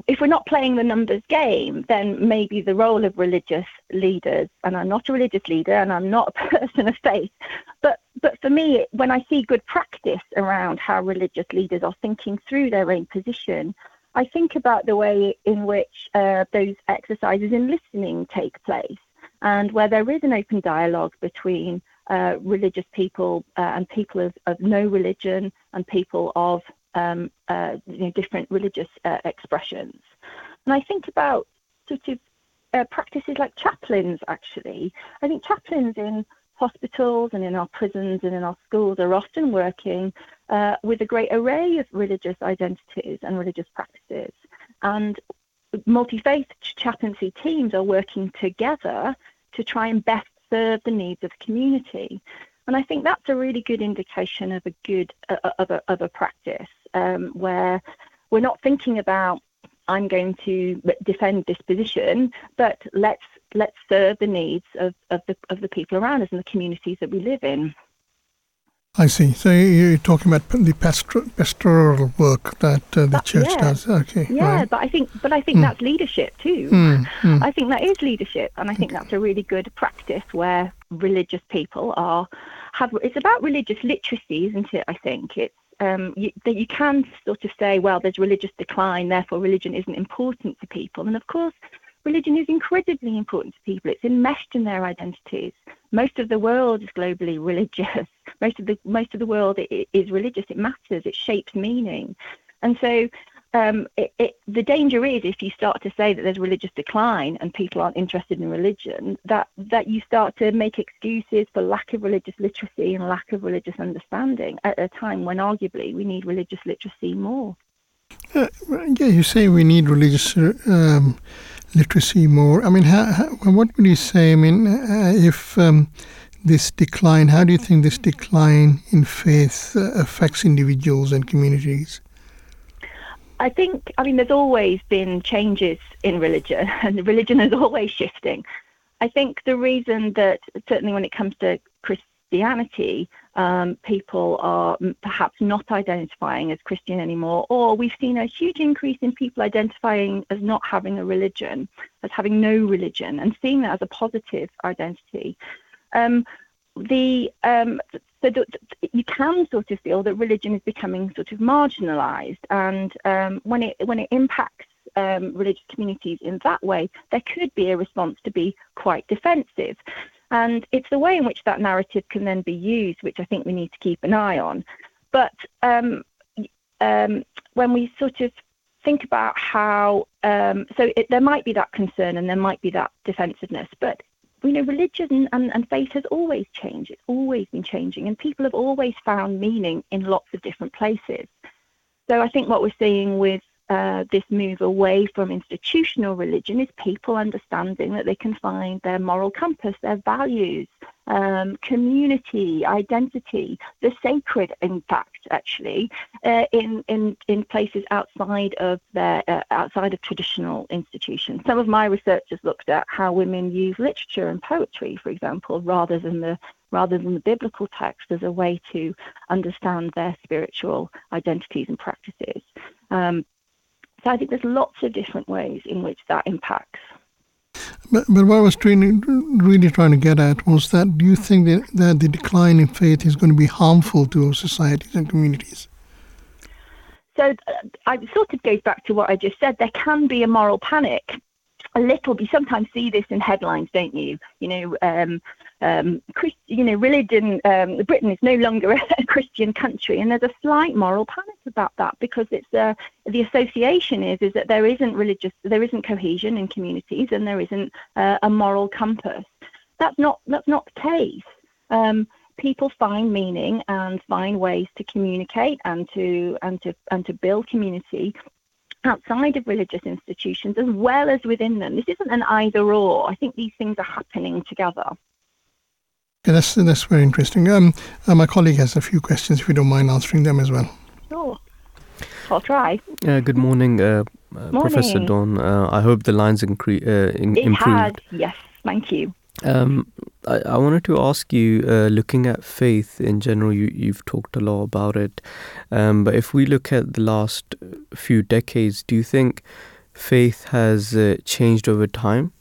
if we're not playing the numbers game, then maybe the role of religious leaders, and I'm not a religious leader and I'm not a *laughs* person of faith, but but for me, when I see good practice around how religious leaders are thinking through their own position, I think about the way in which uh, those exercises in listening take place and where there is an open dialogue between uh, religious people uh, and people of, of, no religion and people of um, uh, you know, different religious uh, expressions. And I think about sort of uh, practices like chaplains, actually. I think chaplains in hospitals and in our prisons and in our schools are often working uh, with a great array of religious identities and religious practices. And multi faith chaplaincy teams are working together to try and best serve the needs of the community. And I think that's a really good indication of a good uh, of, a, of a practice um, where we're not thinking about I'm going to defend this position, but let's let's serve the needs of, of the of the people around us and the communities that we live in. I see. So you're talking about the pastoral work that uh, the that, church yeah. does. Okay. Yeah, right. but I think but I think mm. that's leadership too. Mm, mm. I think that is leadership, and I think that's a really good practice where religious people are have. It's about religious literacy, isn't it? I think it's um, you, that you can sort of say, well, there's religious decline, therefore religion isn't important to people. And of course, religion is incredibly important to people. It's enmeshed in their identities. Most of the world is globally *laughs* religious. Most of the most of the world is religious. It matters. It shapes meaning. And so um, it, it, the danger is if you start to say that there's religious decline and people aren't interested in religion, that that you start to make excuses for lack of religious literacy and lack of religious understanding at a time when arguably we need religious literacy more. Uh, yeah, you say we need religious um, literacy more. I mean, how, how, what would you say? I mean, uh, if um, this decline, how do you think this decline in faith uh, affects individuals and communities? I think, I mean, there's always been changes in religion, *laughs* and religion is always shifting. I think the reason that, certainly when it comes to Christianity, um, people are perhaps not identifying as Christian anymore, or we've seen a huge increase in people identifying as not having a religion, as having no religion, and seeing that as a positive identity. Um, the um, so you can sort of feel that religion is becoming sort of marginalised, and um, when it when it impacts um, religious communities in that way, there could be a response to be quite defensive. And it's the way in which that narrative can then be used, which I think we need to keep an eye on. But um, um, when we sort of think about how, um, so it, there might be that concern and there might be that defensiveness, but you know, religion and, and faith has always changed. It's always been changing, and people have always found meaning in lots of different places. So I think what we're seeing with uh, this move away from institutional religion is people understanding that they can find their moral compass, their values, um, community, identity, the sacred, in fact, actually, uh, in, in, in places outside of their uh, outside of traditional institutions. Some of my research has looked at how women use literature and poetry, for example, rather than the rather than the biblical text as a way to understand their spiritual identities and practices. Um, so I think there's lots of different ways in which that impacts. But, but what I was trying, really trying to get at was that do you think that, that the decline in faith is going to be harmful to our societies and communities? So uh, it sort of goes back to what I just said. There can be a moral panic a little you sometimes see this in headlines don't you you know um, um, Christ, you know religion um, britain is no longer *laughs* a christian country and there's a slight moral panic about that because it's uh, the association is is that there isn't religious there isn't cohesion in communities and there isn't uh, a moral compass that's not that's not the case um, people find meaning and find ways to communicate and to and to and to build community outside of religious institutions as well as within them. This isn't an either or. I think these things are happening together. Yeah, that's that's very interesting. Um, uh, my colleague has a few questions. If you don't mind answering them as well. Sure, I'll try. Uh, good morning, uh, uh morning. Professor Dawn. Uh, I hope the lines incre- uh, in- it improved. Had, yes, thank you. Um, I, I, wanted to ask you, uh, looking at faith in general, you, you've talked a lot about it. Um, but if we look at the last few decades, do you think faith has uh, changed over time?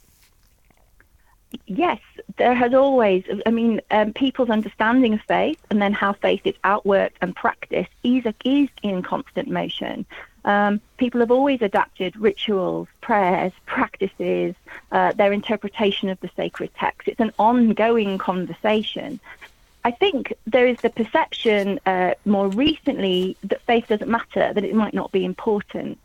Yes, there has always. I mean, um, people's understanding of faith and then how faith is outworked and practiced is, is in constant motion. Um, people have always adapted rituals, prayers, practices, uh, their interpretation of the sacred text. It's an ongoing conversation. I think there is the perception uh, more recently that faith doesn't matter, that it might not be important.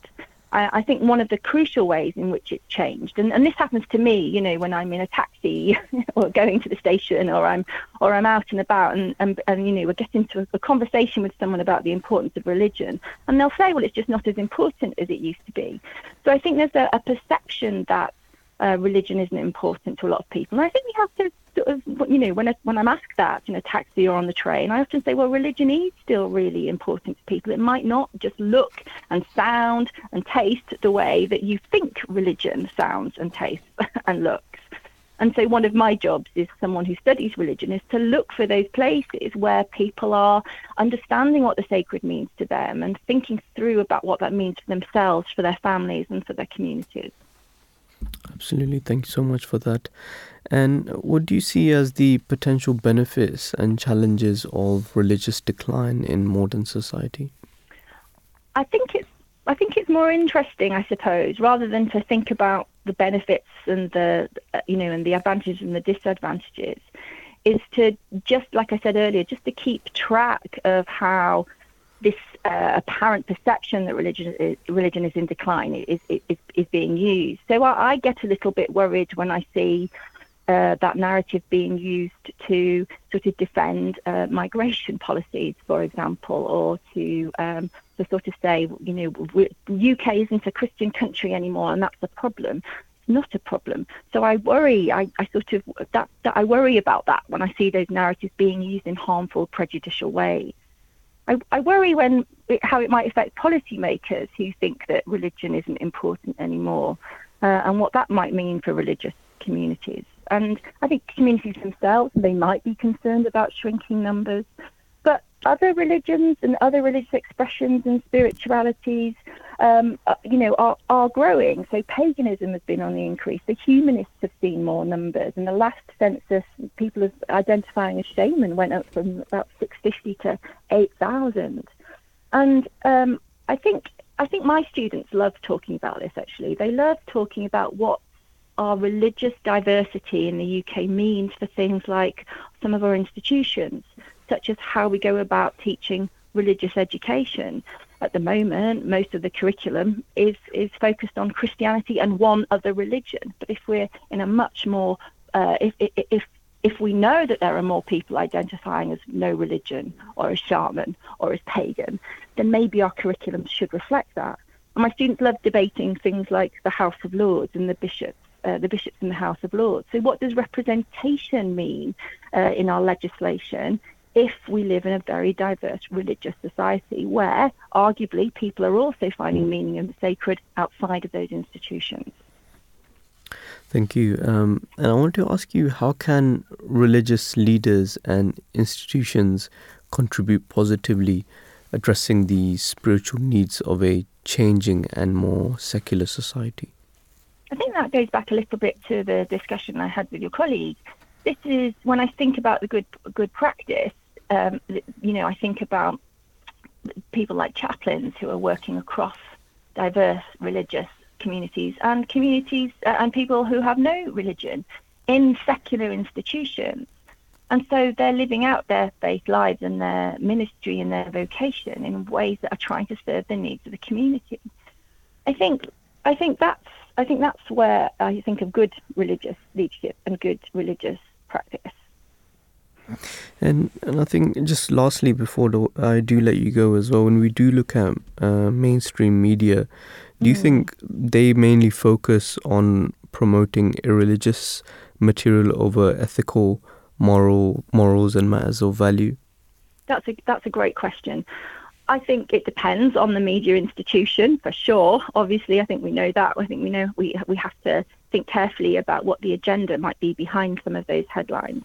I, I, think one of the crucial ways in which it's changed, and, and this happens to me, you know, when I'm in a taxi *laughs* or going to the station or I'm or I'm out and about and, and, and you know, we get into a, a conversation with someone about the importance of religion and they'll say, well, it's just not as important as it used to be. So I think there's a, a perception that uh, religion isn't important to a lot of people. And I think we have to sort of, you know, when I, when I'm asked that in a taxi or on the train, I often say, well, religion is still really important to people. It might not just look and sound and taste the way that you think religion sounds and tastes *laughs* and looks. And so one of my jobs is someone who studies religion is to look for those places where people are understanding what the sacred means to them and thinking through about what that means for themselves, for their families and for their communities. Absolutely. Thank you so much for that. And what do you see as the potential benefits and challenges of religious decline in modern society? I think it's I think it's more interesting, I suppose, rather than to think about the benefits and the you know and the advantages and the disadvantages, is to just like I said earlier, just to keep track of how this uh, apparent perception that religion is, religion is in decline is, is, is being used. So I, I get a little bit worried when I see uh, that narrative being used to sort of defend uh, migration *laughs* policies, for example, or to um, to sort of say, you know, the UK isn't a Christian country anymore, and that's a problem. It's not a problem. So I worry. I, I sort of that, that I worry about that when I see those narratives being used in harmful, prejudicial ways. I, I worry when it, how it might affect policymakers who think that religion isn't important anymore, uh, and what that might mean for religious communities. And I think communities themselves, they might be concerned about shrinking numbers. Other religions and other religious expressions and spiritualities, um, uh, you know, are, are growing. So paganism has been on the increase. The humanists have seen more numbers. In the last census, people identifying as shaman went up from about 650 to 8,000. And um, I think I think my students love talking about this. Actually, they love talking about what our religious diversity in the UK means for things like some of our institutions, such as how we go about teaching religious education. At the moment, most of the curriculum is, is focused on Christianity and one other religion. But if we're in a much more, uh, if, if, if we know that there are more people identifying as no religion or as shaman or as pagan, then maybe our curriculum should reflect that. And my students love debating things like the House of Lords and the bishops uh, the bishops in the House of Lords. So, what does representation mean uh, in our legislation if we live in a very diverse religious society where, arguably, people are also finding meaning in the sacred outside of those institutions? Thank you. Um, and I want to ask you how can religious leaders and institutions contribute positively addressing the spiritual needs of a changing and more secular society? I think that goes back a little bit to the discussion I had with your colleague. This is when I think about the good good practice. Um, you know, I think about people like chaplains who are working across diverse religious communities and communities uh, and people who have no religion in secular institutions. And so they're living out their faith lives and their ministry and their vocation in ways that are trying to serve the needs of the community. I think I think that's I think that's where I think of good religious leadership and good religious practice. And and I think just lastly before the, I do let you go as well, when we do look at uh, mainstream media, do you mm. think they mainly focus on promoting irreligious material over ethical, moral morals and matters of value? That's a that's a great question. I think it depends on the media institution for sure. Obviously, I think we know that. I think we know we we have to think carefully about what the agenda might be behind some of those headlines.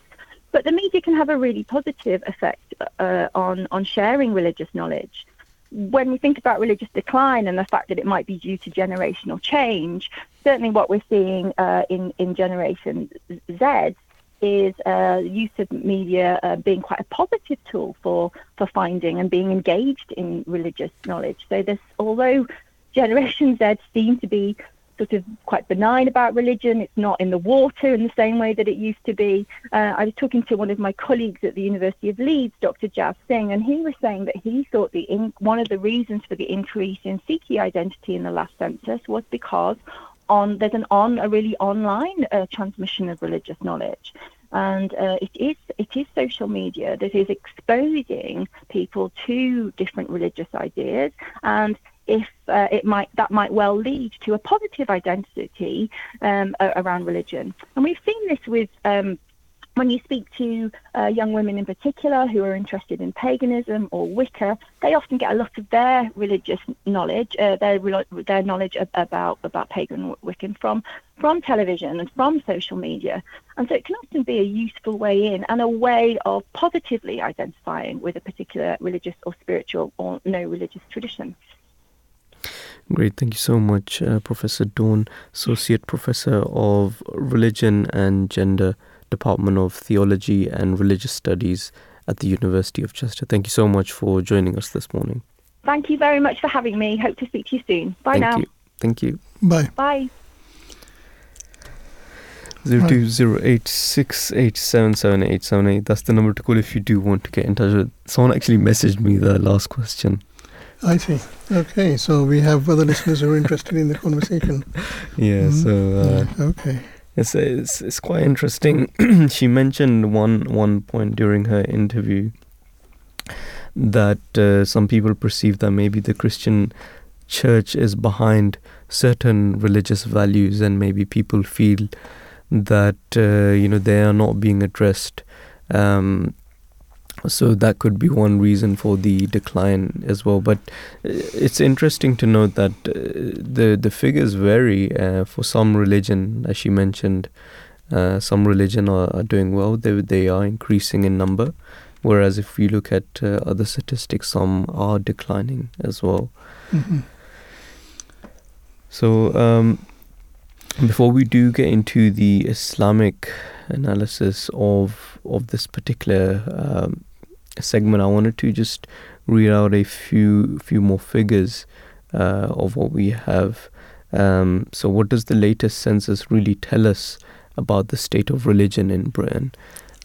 But the media can have a really positive effect uh, on on sharing religious knowledge. When we think about religious decline and the fact that it might be due to generational change, certainly what we're seeing uh, in in Generation Z is uh, use of media uh, being quite a positive tool for for finding and being engaged in religious knowledge. So this, although Generation Z seem to be sort of quite benign about religion. It's not in the water in the same way that it used to be. Uh, I was talking to one of my colleagues at the University of Leeds, Dr. Jav Singh, and he was saying that he thought the in, one of the reasons for the increase in Sikh identity in the last census was because on there's an on a really online uh, transmission of religious knowledge and uh, it is it is social media that is exposing people to different religious ideas and if uh, it might that might well lead to a positive identity um, around religion and we've seen this with um, when you speak to uh, young women in particular who are interested in paganism or Wicca, they often get a lot of their religious knowledge, uh, their their knowledge about about pagan Wiccan from from television and from social media, and so it can often be a useful way in and a way of positively identifying with a particular religious or spiritual or no religious tradition. Great, thank you so much, uh, Professor Dawn, Associate Professor of Religion and Gender. Department of Theology and Religious Studies at the University of Chester. Thank you so much for joining us this morning. Thank you very much for having me. Hope to speak to you soon. Bye Thank now. You. Thank you. Bye. Bye. Zero two zero eight six eight seven seven eight seven eight. That's the number to call if you do want to get in touch with. Someone actually messaged me the last question. I see. Okay, so we have other listeners who are interested in the conversation. *laughs* Yeah, Mhm. so uh, okay. it's, it's it's quite interesting. *clears throat* she mentioned one one point during her interview that uh, some people perceive that maybe the Christian church is behind certain religious values, and maybe people feel that uh, you know they are not being addressed. Um, so that could be one reason for the decline as well. But uh, it's interesting to note that uh, the the figures vary uh, for some religion, as she mentioned. Uh, some religion are, are doing well; they they are increasing in number, whereas if we look at uh, other statistics, some are declining as well. Mhm. So, um, before we do get into the Islamic analysis of of this particular um, segment, I wanted to just read out a few few more figures uh, of what we have. Um, so, what does the latest census really tell us about the state of religion in Britain?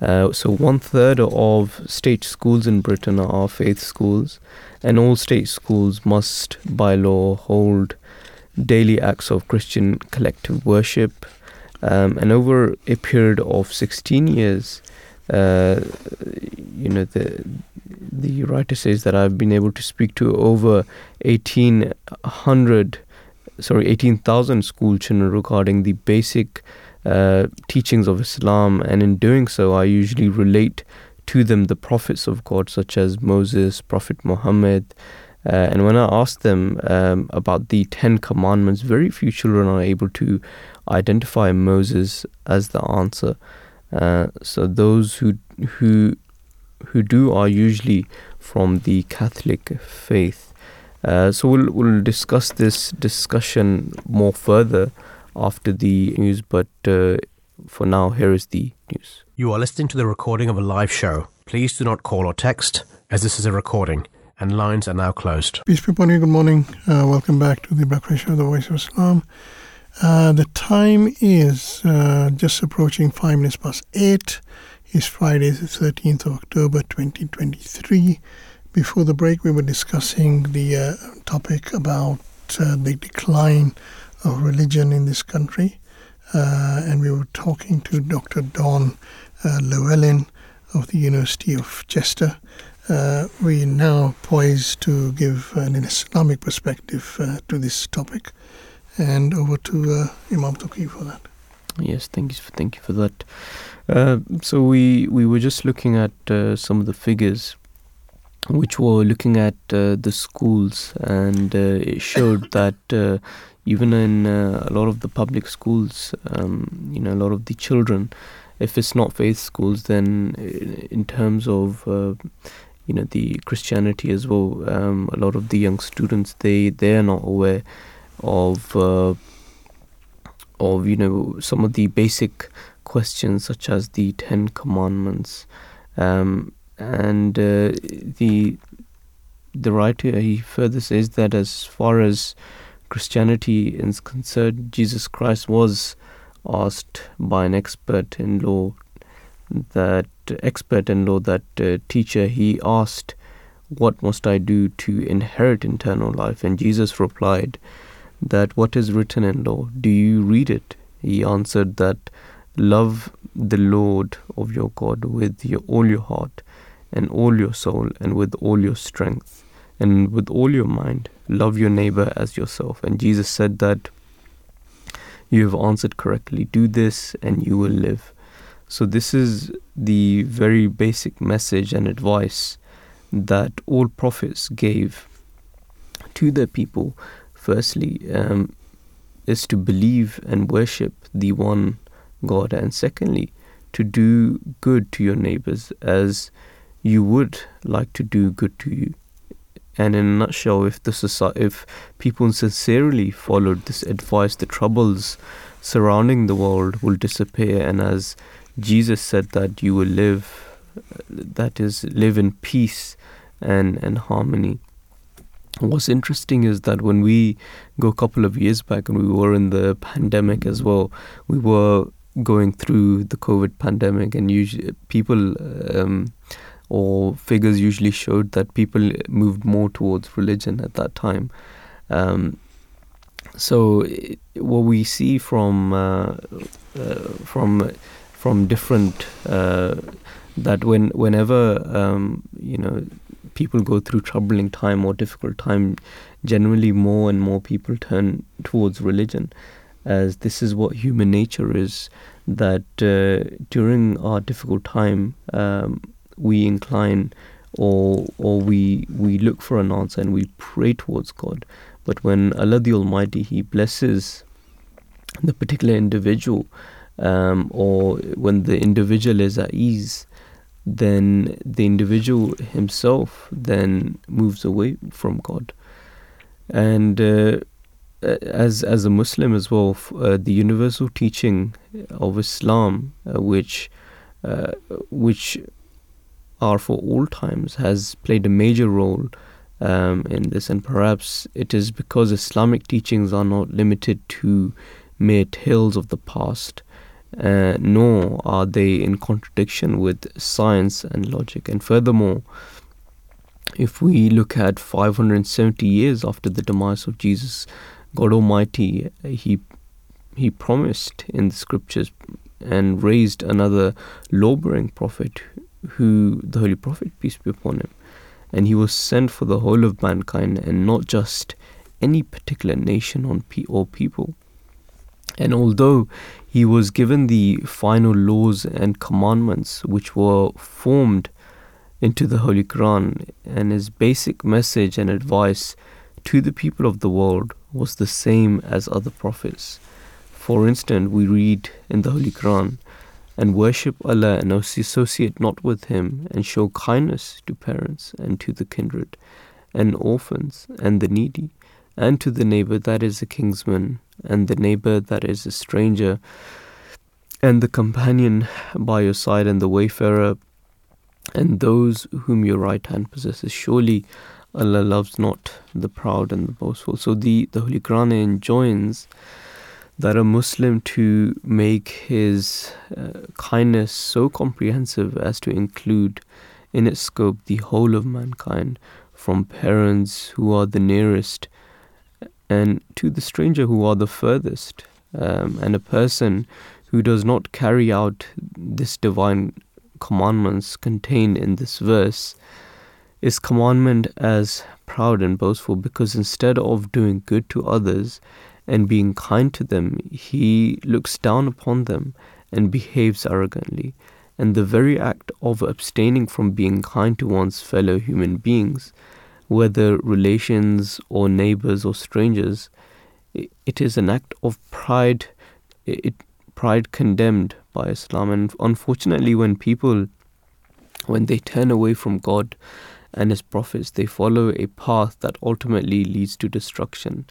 Uh, so, one third of state schools in Britain are faith schools, and all state schools must, by law, hold daily acts of Christian collective worship. Um, and over a period of 16 years, uh, you know, the the writer says that I've been able to speak to over 1,800, sorry, 18,000 school children regarding the basic uh, teachings of Islam, and in doing so, I usually relate to them the prophets of God, such as Moses, Prophet Muhammad. Uh, and when I ask them um, about the Ten Commandments, very few children are able to identify Moses as the answer. Uh, so those who who who do are usually from the Catholic faith. Uh, so we'll we'll discuss this discussion more further after the news. But uh, for now, here is the news. You are listening to the recording of a live show. Please do not call or text, as this is a recording, and lines are now closed. Peace be upon you. Good morning. Uh, welcome back to the Breakfast Show, the Voice of Islam. Uh, the time is uh, just approaching five minutes past eight. It's Friday, the 13th of October, 2023. Before the break, we were discussing the uh, topic about uh, the decline of religion in this country. Uh, and we were talking to Dr. Dawn Llewellyn of the University of Chester. Uh, we now poised to give an Islamic perspective to this topic. And over to uh, Imam Touqeer for that. Yes, thank you. For, thank you for that. Uh, so we we were just looking at uh, some of the figures, which were looking at uh, the schools, and uh, it showed *coughs* that uh, even in uh, a lot of the public schools, um, you know, a lot of the children, if it's not faith schools, then in terms of you know the Christianity as well, um, a lot of the young students they they are not aware of. Uh, of you know some of the basic questions such as the Ten Commandments, um, and uh, the the writer he further says that as far as Christianity is concerned, Jesus Christ was asked by an expert in law that expert in law that uh, teacher he asked what must i do to inherit eternal life and jesus replied that what is written in law? Do you read it? He answered that love the lord of your god with your, all your heart and all your soul and with all your strength and with all your mind. Love your neighbor as yourself. And jesus said that you have answered correctly. Do this and you will live. So this is the very basic message and advice that all prophets gave to their people firstly um, is to believe and worship the one God, and secondly, to do good to your neighbors as you would like to do good to you. And in a nutshell, if the society, if people sincerely followed this advice, the troubles surrounding the world will disappear, and as Jesus said that you will live, that is, live in peace and, and harmony. What's interesting is that when we go a couple of years back and we were in the pandemic as well, we were going through the COVID pandemic, and usually people um, or figures usually showed that people moved more towards religion at that time. Um, so what we see from uh, uh, from from different uh, that when whenever um, you know people go through troubling time or difficult time, generally more and more people turn towards religion, as this is what human nature is. That uh, during our difficult time, um, we incline or or we we look for an answer and we pray towards God. But when Allah the Almighty He blesses the particular individual, um, or when the individual is at ease, then the individual himself then moves away from God. And uh, as as a Muslim as well, uh, the universal teaching of Islam, uh, which uh, which are for all times, has played a major role um, in this, and perhaps it is because Islamic teachings are not limited to mere tales of the past, uh, nor are they in contradiction with science and logic. And furthermore, if we look at 570 years after the demise of Jesus, God Almighty, He He promised in the scriptures and raised another law-bearing prophet who the Holy Prophet, peace be upon him, and he was sent for the whole of mankind and not just any particular nation or people. And although he was given the final laws and commandments which were formed into the Holy Quran, and his basic message and advice to the people of the world was the same as other prophets. For instance, we read in the Holy Quran, and worship Allah and associate not with Him, and show kindness to parents and to the kindred, and orphans and the needy, and to the neighbor that is a kinsman, and the neighbor that is a stranger, and the companion by your side, and the wayfarer, and those whom your right hand possesses. Surely Allah loves not the proud and the boastful. So the, the Holy Quran enjoins that a Muslim to make his uh, kindness so comprehensive as to include in its scope the whole of mankind, from parents who are the nearest and to the stranger who are the furthest, um, and a person who does not carry out this divine commandments contained in this verse is commandment as proud and boastful because instead of doing good to others and being kind to them, he looks down upon them and behaves arrogantly. And the very act of abstaining from being kind to one's fellow human beings, whether relations or neighbors or strangers, it is an act of pride, it, pride condemned by Islam. And unfortunately, when people, when they turn away from God and His prophets, they follow a path that ultimately leads to destruction.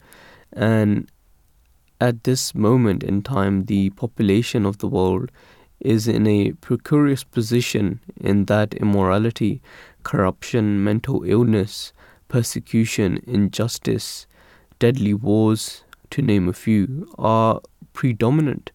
And at this moment in time, the population of the world is in a precarious position in that immorality, corruption, mental illness, persecution, injustice, deadly wars, to name a few, are predominant.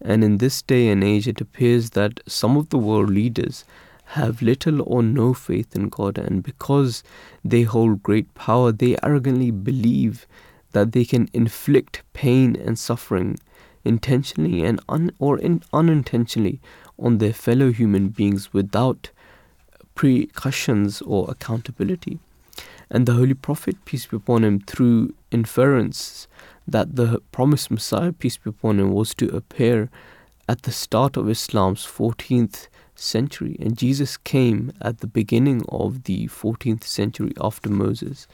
And in this day and age, it appears that some of the world leaders have little or no faith in God, and because they hold great power, they arrogantly believe that they can inflict pain and suffering intentionally and un- or in- unintentionally on their fellow human beings without precautions or accountability. And the Holy Prophet, peace be upon him, through inference that the promised Messiah, peace be upon him, was to appear at the start of Islam's 14th century. And Jesus came at the beginning of the 14th century after Moses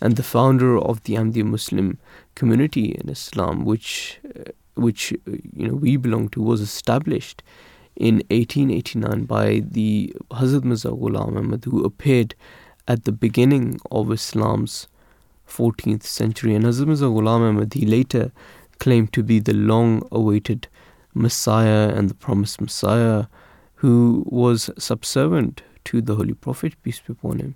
and the founder of the Ahmadiyya Muslim community in Islam, which uh, which uh, you know we belong to, was established in 1889 by the Hazrat Mirza Ghulam Ahmad, who appeared at the beginning of Islam's 14th century. And Hazrat Mirza Ghulam Ahmad, he later claimed to be the long-awaited Messiah and the promised Messiah, who was subservient to the Holy Prophet, peace be upon him.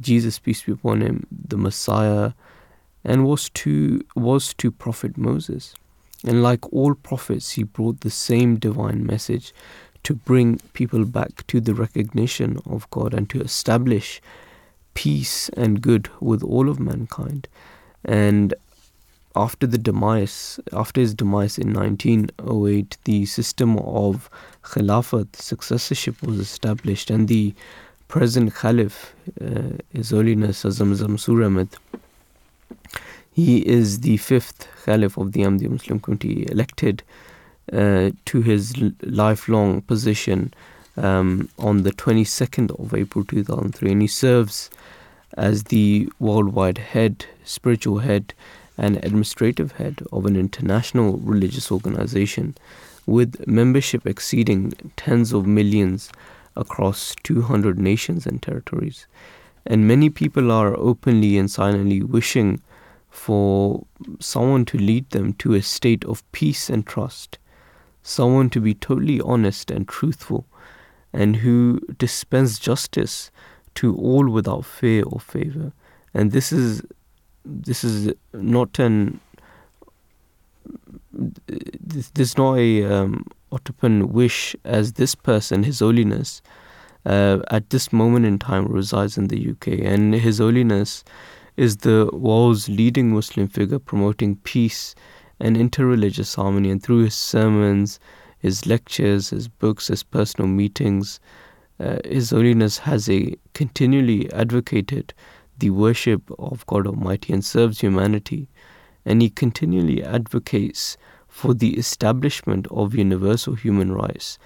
Jesus, peace be upon him, the Messiah, and was to was to Prophet Moses. And like all prophets, he brought the same divine message to bring people back to the recognition of God and to establish peace and good with all of mankind. And after the demise, after his demise in 1908, the system of Khilafat, successorship, was established, and the present Caliph, uh, His Holiness Hazrat Mirza Masroor Ahmad, he is the fifth Caliph of the Ahmadiyya Muslim community, elected uh, to his lifelong position um, on the 22nd of April 2003, and he serves as the worldwide head, spiritual head, and administrative head of an international religious organization with membership exceeding tens of millions across 200 nations and territories. And many people are openly and silently wishing for someone to lead them to a state of peace and trust, someone to be totally honest and truthful, and who dispense justice to all without fear or favor. And this is this is not an this, this is not a um, wish as this person, His Holiness, uh, at this moment in time resides in the UK, and His Holiness is the world's leading Muslim figure promoting peace and interreligious harmony. And through his sermons, his lectures, his books, his personal meetings, uh, His Holiness has a continually advocated the worship of God Almighty and serves humanity. And he continually advocates for the establishment of universal human rights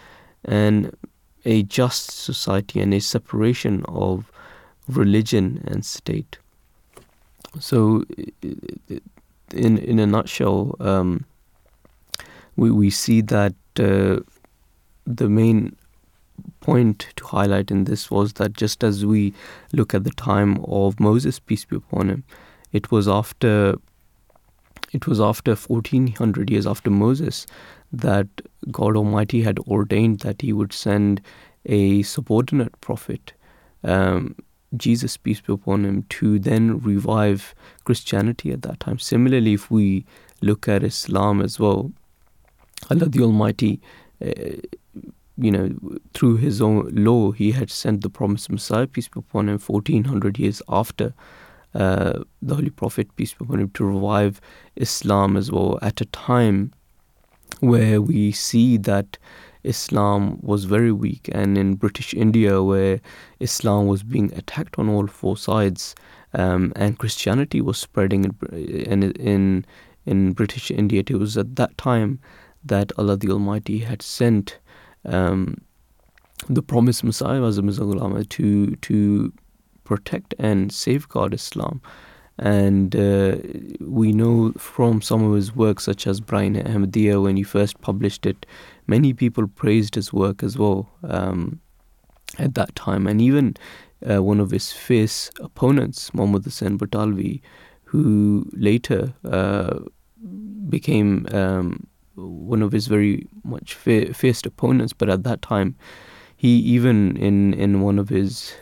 and a just society and a separation of religion and state. So, in in a nutshell, um, we we see that the main point to highlight in this was that just as we look at the time of Moses, peace be upon him, it was after it was after 1400 years after Moses that God Almighty had ordained that He would send a subordinate prophet, um, Jesus, peace be upon him, to then revive Christianity at that time. Similarly, if we look at Islam as well, Allah the Almighty. Uh, you know, through his own law, he had sent the promised Messiah, peace be upon him, 1400 years after uh, the Holy Prophet, peace be upon him, to revive Islam as well at a time where we see that Islam was very weak, and in British India, where Islam was being attacked on all four sides, um, and Christianity was spreading in, in in British India. It was at that time that Allah the Almighty had sent um, the promised Messiah was a to to protect and safeguard Islam. And uh, we know from some of his works, such as Barahin-e-Ahmadiyya, when he first published it, many people praised his work as well um, at that time. And even uh, one of his fierce opponents, Muhammad Hussain Batalvi, who later uh, became um, one of his very much fierce opponents, but at that time, he even in in one of his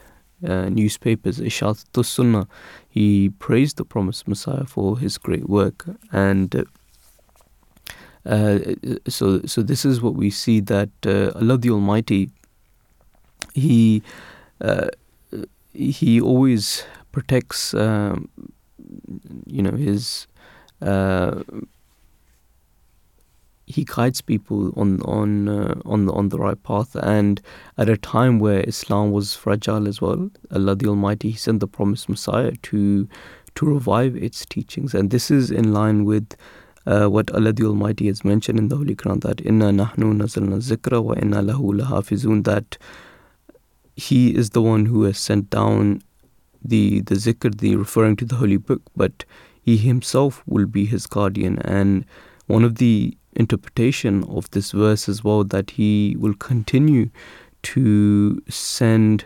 uh, newspapers, Isha'atus Sunnah, he praised the promised Messiah for his great work, and uh, uh, so so this is what we see that uh, Allah the Almighty, he uh, he always protects, um, you know, his he guides people on on uh, on the on the right path. And at a time where Islam was fragile as well Allah the Almighty he sent the promised Messiah to to revive its teachings. And this is in line with uh, what Allah the Almighty has mentioned in the Holy Quran that inna nahnu nazalna zikra wa inna lahu lahafizun that he is the one who has sent down the the zikr the referring to the holy book but he himself will be his guardian. And one of the interpretation of this verse as well that he will continue to send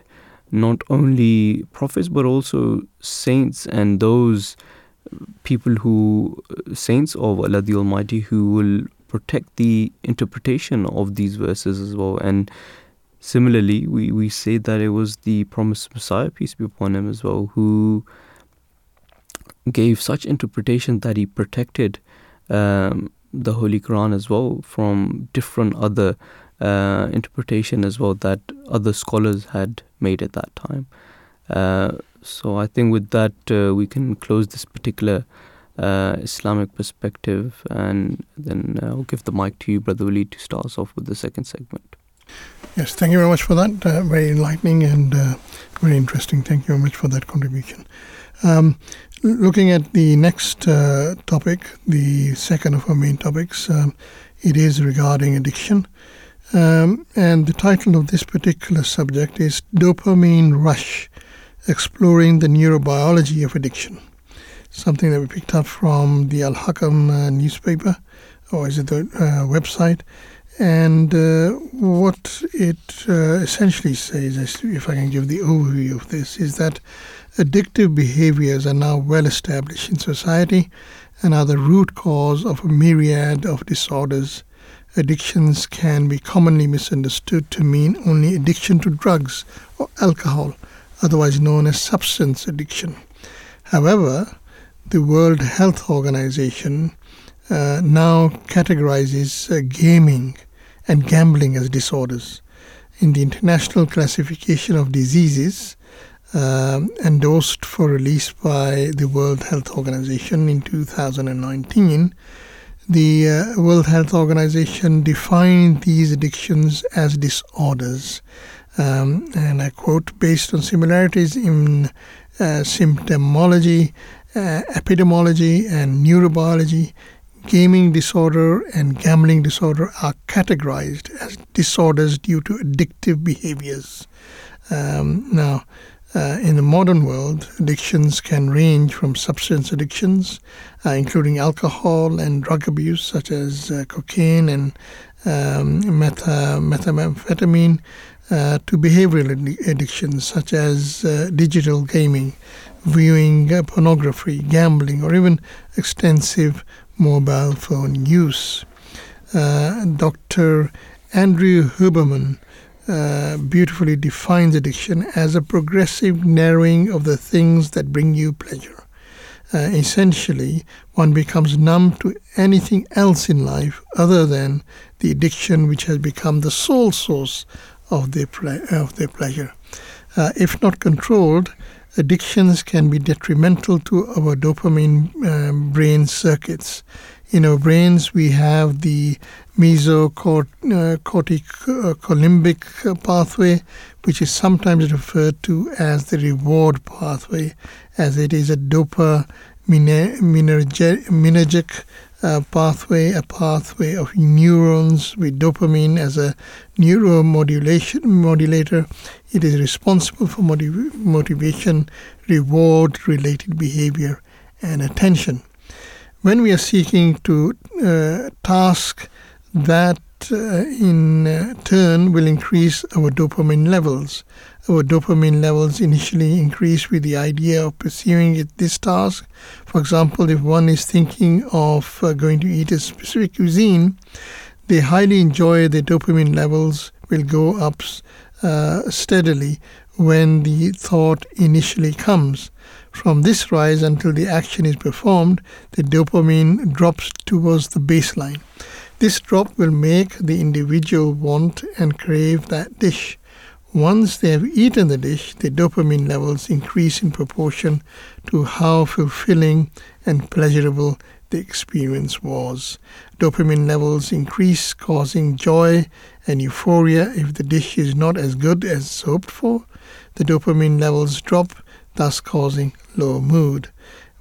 not only prophets but also saints and those people who saints of Allah the Almighty who will protect the interpretation of these verses as well. And similarly we, we say that it was the promised Messiah peace be upon him as well who gave such interpretation that he protected um, the Holy Quran as well from different other uh, interpretation as well that other scholars had made at that time. Uh, so I think with that uh, we can close this particular uh, Islamic perspective, and then uh, I'll give the mic to you, Brother Waleed, to start us off with the second segment. Yes, thank you very much for that. Uh, very enlightening and very interesting. Thank you very much for that contribution. Um, looking at the next uh, topic, the second of our main topics, um, it is regarding addiction. Um, and the title of this particular subject is Dopamine Rush Exploring the Neurobiology of Addiction. Something that we picked up from the Al Hakam uh, newspaper, or is it the uh, website? And uh, what it uh, essentially says, if I can give the overview of this, is that addictive behaviors are now well established in society and are the root cause of a myriad of disorders. Addictions can be commonly misunderstood to mean only addiction to drugs or alcohol, otherwise known as substance addiction. However, the World Health Organization uh, now categorizes uh, gaming and gambling as disorders. In the International Classification of Diseases, um, endorsed for release by the World Health Organization in 2019, the uh, World Health Organization defined these addictions as disorders. Um, and I quote, based on similarities in uh, symptomology, uh, epidemiology, and neurobiology, gaming disorder and gambling disorder are categorized as disorders due to addictive behaviors. Um, now, uh, in the modern world, addictions can range from substance addictions, uh, including alcohol and drug abuse, such as uh, cocaine and um, meta, methamphetamine, uh, to behavioral addictions, such as uh, digital gaming, viewing uh, pornography, gambling, or even extensive mobile phone use. Dr. Andrew Huberman uh, beautifully defines addiction as a progressive narrowing of the things that bring you pleasure. Uh, essentially, one becomes numb to anything else in life other than the addiction which has become the sole source of their, ple- of their pleasure. Uh, if not controlled, addictions can be detrimental to our dopamine um, brain circuits. In our brains, we have the mesocorticolimbic uh, pathway, which is sometimes referred to as the reward pathway, as it is a dopaminergic uh, pathway, a pathway of neurons with dopamine as a neuromodulation modulator. It is responsible for motiv- motivation, reward related behavior, and attention. When we are seeking to uh, task that uh, in uh, turn will increase our dopamine levels. Our dopamine levels initially increase with the idea of pursuing this task. For example, if one is thinking of uh, going to eat a specific cuisine, they highly enjoy the dopamine levels will go up uh, steadily when the thought initially comes. From this rise until the action is performed, the dopamine drops towards the baseline. This drop will make the individual want and crave that dish. Once they have eaten the dish, the dopamine levels increase in proportion to how fulfilling and pleasurable the experience was. Dopamine levels increase, causing joy and euphoria if the dish is not as good as hoped for. The dopamine levels drop, thus causing low mood.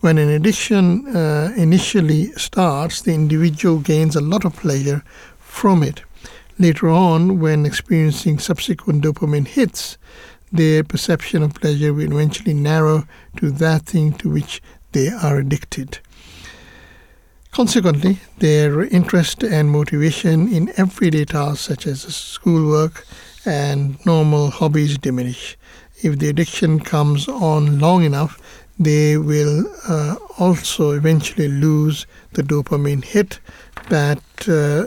When an addiction uh, initially starts, the individual gains a lot of pleasure from it. Later on, when experiencing subsequent dopamine hits, their perception of pleasure will eventually narrow to that thing to which they are addicted. Consequently, their interest and motivation in everyday tasks such as schoolwork and normal hobbies diminish. If the addiction comes on long enough, they will uh, also eventually lose the dopamine hit that uh,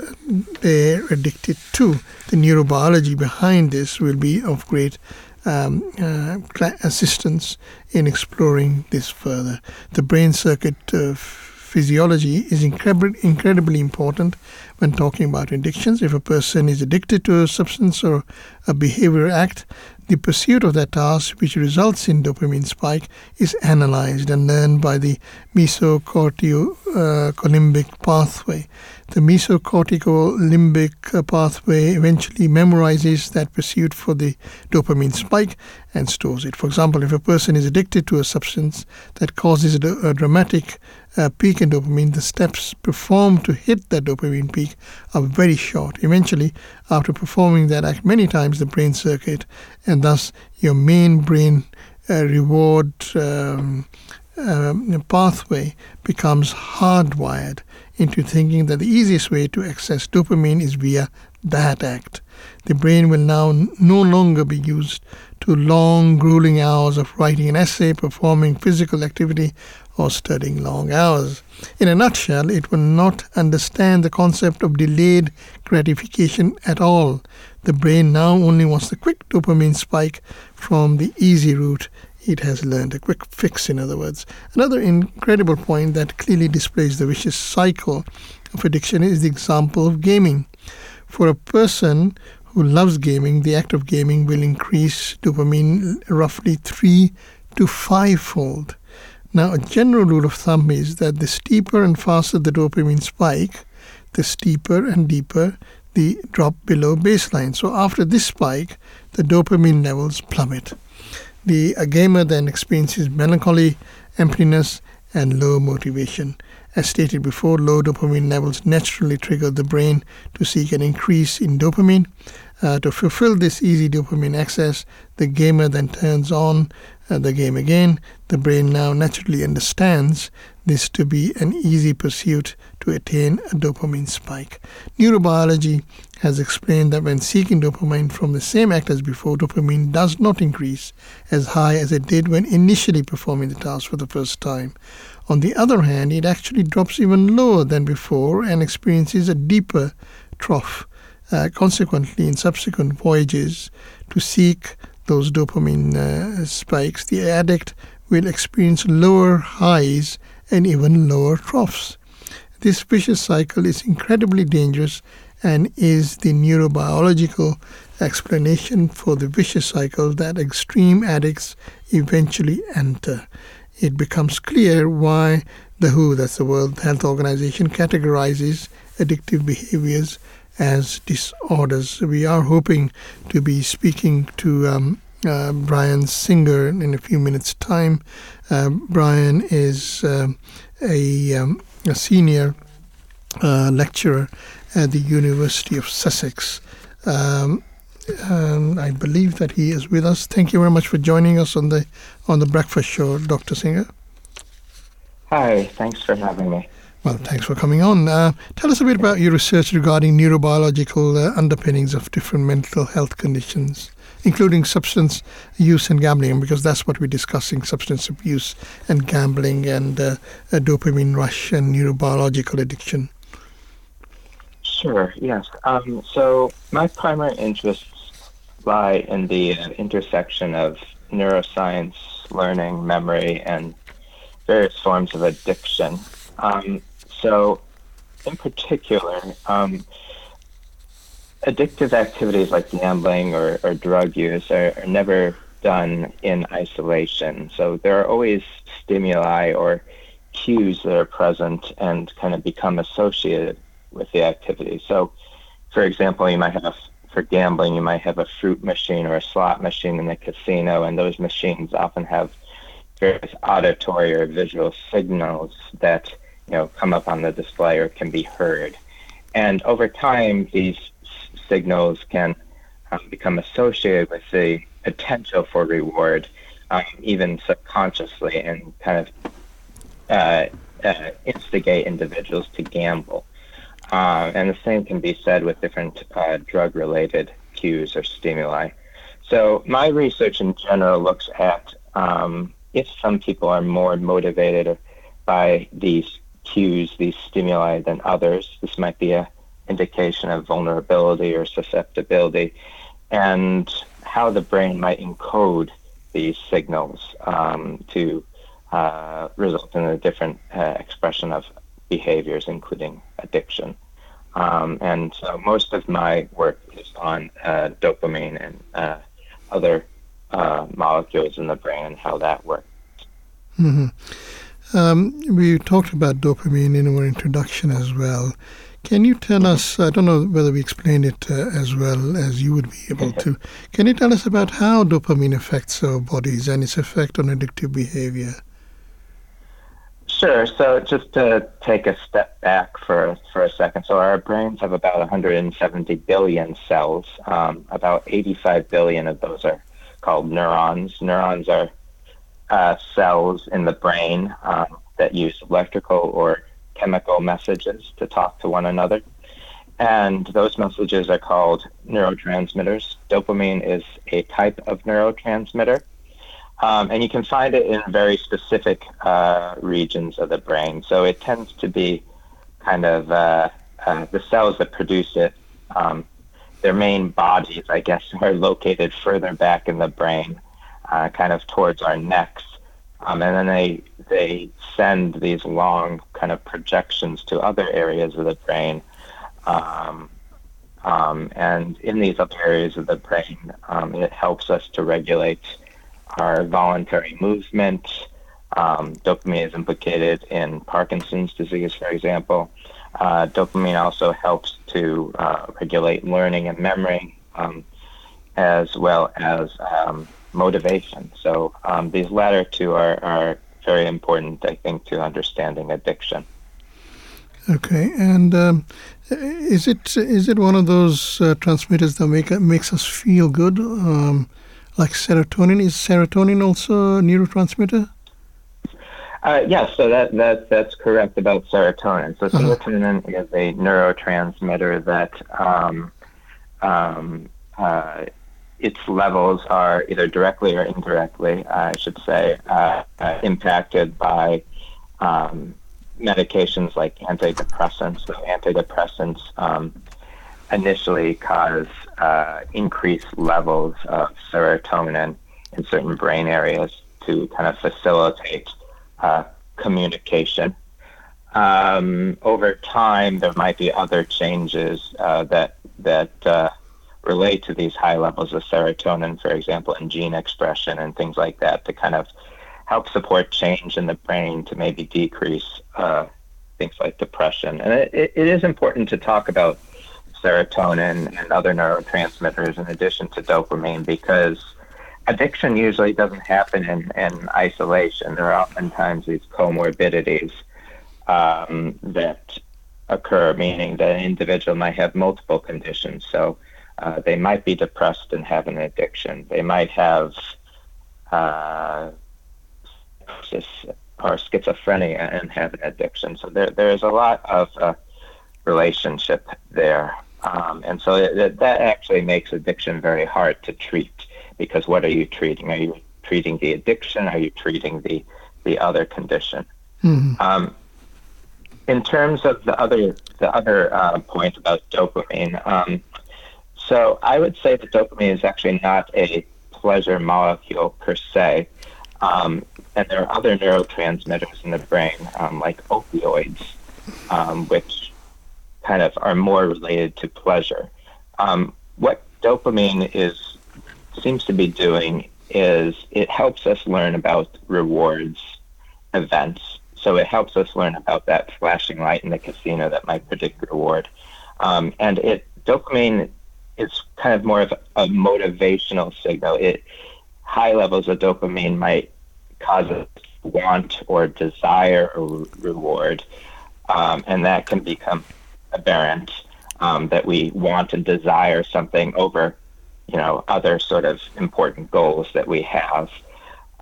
they're addicted to. The neurobiology behind this will be of great um, uh, assistance in exploring this further. The brain circuit physiology is incredibly important when talking about addictions. If a person is addicted to a substance or a behavior act, the pursuit of that task, which results in dopamine spike, is analyzed and learned by the mesocorticolimbic pathway. The mesocortical limbic pathway eventually memorizes that pursuit for the dopamine spike and stores it. For example, if a person is addicted to a substance that causes a, dramatic uh, peak in dopamine, the steps performed to hit that dopamine peak are very short. Eventually, after performing that act many times, the brain circuit and thus your main brain uh, reward um, uh, pathway becomes hardwired into thinking that the easiest way to access dopamine is via that act. The brain will now no longer be used to long, grueling hours of writing an essay, performing physical activity, or studying long hours. In a nutshell, it will not understand the concept of delayed gratification at all. The brain now only wants the quick dopamine spike from the easy route it has learned, a quick fix, in other words. Another incredible point that clearly displays the vicious cycle of addiction is the example of gaming. For a person who loves gaming, the act of gaming will increase dopamine roughly three to five fold. Now, a general rule of thumb is that the steeper and faster the dopamine spike, the steeper and deeper the drop below baseline. So, after this spike, the dopamine levels plummet. The gamer then experiences melancholy, emptiness, and low motivation. As stated before, low dopamine levels naturally trigger the brain to seek an increase in dopamine. Uh, to fulfill this easy dopamine access, the gamer then turns on uh, the game again. The brain now naturally understands this to be an easy pursuit to attain a dopamine spike. Neurobiology has explained that when seeking dopamine from the same act as before, dopamine does not increase as high as it did when initially performing the task for the first time. On the other hand, it actually drops even lower than before and experiences a deeper trough. Uh, consequently, in subsequent voyages to seek those dopamine uh, spikes, the addict will experience lower highs and even lower troughs. This vicious cycle is incredibly dangerous and is the neurobiological explanation for the vicious cycle that extreme addicts eventually enter. It becomes clear why the WHO, that's the World Health Organization, categorizes addictive behaviors as disorders. We are hoping to be speaking to um, uh, Bryan Singer in a few minutes' time. Uh, Bryan is uh, a, um, a, senior uh, lecturer at the University of Sussex. Um, I believe that he is with us. Thank you very much for joining us on the on the breakfast show, Dr. Singer. Hi, thanks for having me. Well, thanks for coming on. Uh, tell us a bit about your research regarding neurobiological uh, underpinnings of different mental health conditions including substance use and gambling, because that's what we're discussing substance abuse and gambling and uh, dopamine rush and neurobiological addiction. Sure, yes. Um, so, my primary interests lie in the uh, intersection of neuroscience, learning, memory, and various forms of addiction. Um, so, in particular, um, addictive activities like gambling or, or drug use are, are never done in isolation. So there are always stimuli or cues that are present and kind of become associated with the activity. So, for example, you might have for gambling, you might have a fruit machine or a slot machine in a casino, and those machines often have various auditory or visual signals that you know come up on the display or can be heard. And over time, these signals can um, become associated with the potential for reward, um, even subconsciously, and kind of uh, uh, instigate individuals to gamble. Uh, and the same can be said with different uh, drug related cues or stimuli. So, my research in general looks at um, if some people are more motivated by these cues, these stimuli, than others. This might be a indication of vulnerability or susceptibility, and how the brain might encode these signals um, to uh, result in a different uh, expression of behaviors, including addiction. Um, and so most of my work is on uh, dopamine and uh, other uh, molecules in the brain and how that works. Mm-hmm. Um, we talked about dopamine in our introduction as well. Can you tell us? I don't know whether we explained it uh, as well as you would be able to. *laughs* Can you tell us about how dopamine affects our bodies and its effect on addictive behavior? Sure. So just to take a step back for for a second. So our brains have about 170 billion cells. Um, about 85 billion of those are called neurons. Neurons are uh, cells in the brain um, that use electrical or chemical messages to talk to one another. And those messages are called neurotransmitters. Dopamine is a type of neurotransmitter. Um, and you can find it in very specific uh, regions of the brain. So it tends to be kind of uh, uh, the cells that produce it. Um, their main bodies, I guess, *laughs* are located further back in the brain uh, kind of towards our necks. Um, and then they they send these long kind of projections to other areas of the brain. Um, um, and in these other areas of the brain, um, it helps us to regulate our voluntary movement. Um, dopamine is implicated in Parkinson's disease, for example. Uh, dopamine also helps to uh, regulate learning and memory, um, as well as motivation. So um, these latter two are, are very important, I think, to understanding addiction. Okay, and um, is it is it one of those uh, transmitters that make makes us feel good, um, like serotonin? Is serotonin also a neurotransmitter? Uh, yes, so that, that that's correct about serotonin. So uh-huh. serotonin uh-huh. is a neurotransmitter that um, um, uh, its levels are either directly or indirectly, I should say, uh, uh, impacted by um, medications like antidepressants. So antidepressants um, initially cause uh, increased levels of serotonin in certain brain areas to kind of facilitate uh, communication. Um, over time, there might be other changes uh, that that uh, relate to these high levels of serotonin, for example, in gene expression and things like that, to kind of help support change in the brain to maybe decrease uh, things like depression. And it, it is important to talk about serotonin and other neurotransmitters in addition to dopamine because addiction usually doesn't happen in, in isolation. There are oftentimes these comorbidities um, that occur, meaning that an individual might have multiple conditions. So uh, they might be depressed and have an addiction. They might have uh, or schizophrenia and have an addiction. So there, there is a lot of uh, relationship there. Um, and so it, that actually makes addiction very hard to treat because what are you treating? Are you treating the addiction? Are you treating the, the other condition? Mm-hmm. Um, in terms of the other the other uh, point about dopamine, um, so I would say that dopamine is actually not a pleasure molecule per se. Um, and there are other neurotransmitters in the brain, um, like opioids, um, which kind of are more related to pleasure. Um, what dopamine is seems to be doing is it helps us learn about rewards events. So it helps us learn about that flashing light in the casino that might predict reward. Um, and it dopamine is kind of more of a motivational signal. It high levels of dopamine might cause us want or desire a reward, um, and that can become aberrant. Um, that we want and desire something over, you know, other sort of important goals that we have.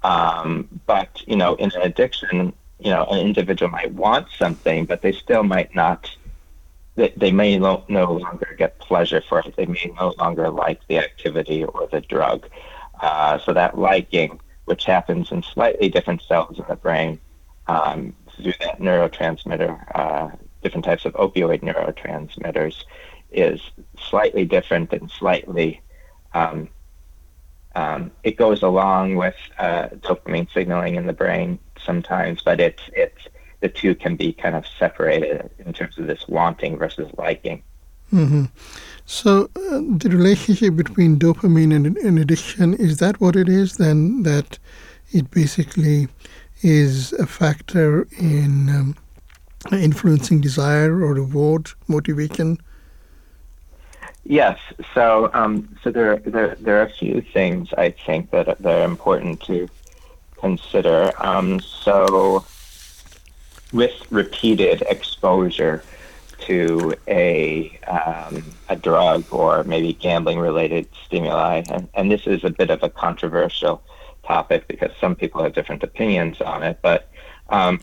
Um, but you know, in an addiction, you know, an individual might want something, but they still might not they, they may no, no longer get pleasure for it. They may no longer like the activity or the drug. Uh, so that liking, which happens in slightly different cells in the brain um, through that neurotransmitter, uh, different types of opioid neurotransmitters, is slightly different and slightly. Um, um, it goes along with uh, dopamine signaling in the brain sometimes, but it's it's the two can be kind of separated in terms of this wanting versus liking. hmm So uh, the relationship between dopamine and, and addiction is that what it is? Then that it basically is a factor in um, influencing desire or reward, motivation. Yes. So, um, so there, there, there are a few things I think that are, that are important to consider. Um, so, with repeated exposure to a um, a drug or maybe gambling related stimuli, and, and this is a bit of a controversial topic because some people have different opinions on it, but um,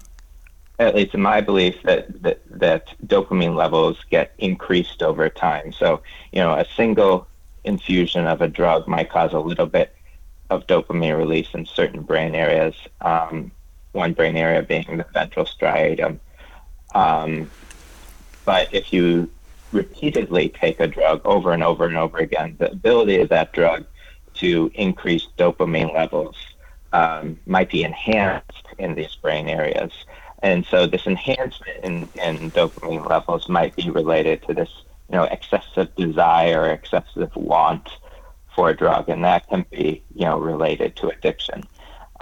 at least in my belief, that, that that dopamine levels get increased over time. So, you know, a single infusion of a drug might cause a little bit of dopamine release in certain brain areas. Um, one brain area being the ventral striatum. Um, but if you repeatedly take a drug over and over and over again, the ability of that drug to increase dopamine levels um, might be enhanced in these brain areas. And so this enhancement in, in dopamine levels might be related to this, you know, excessive desire, excessive want for a drug, and that can be, you know, related to addiction.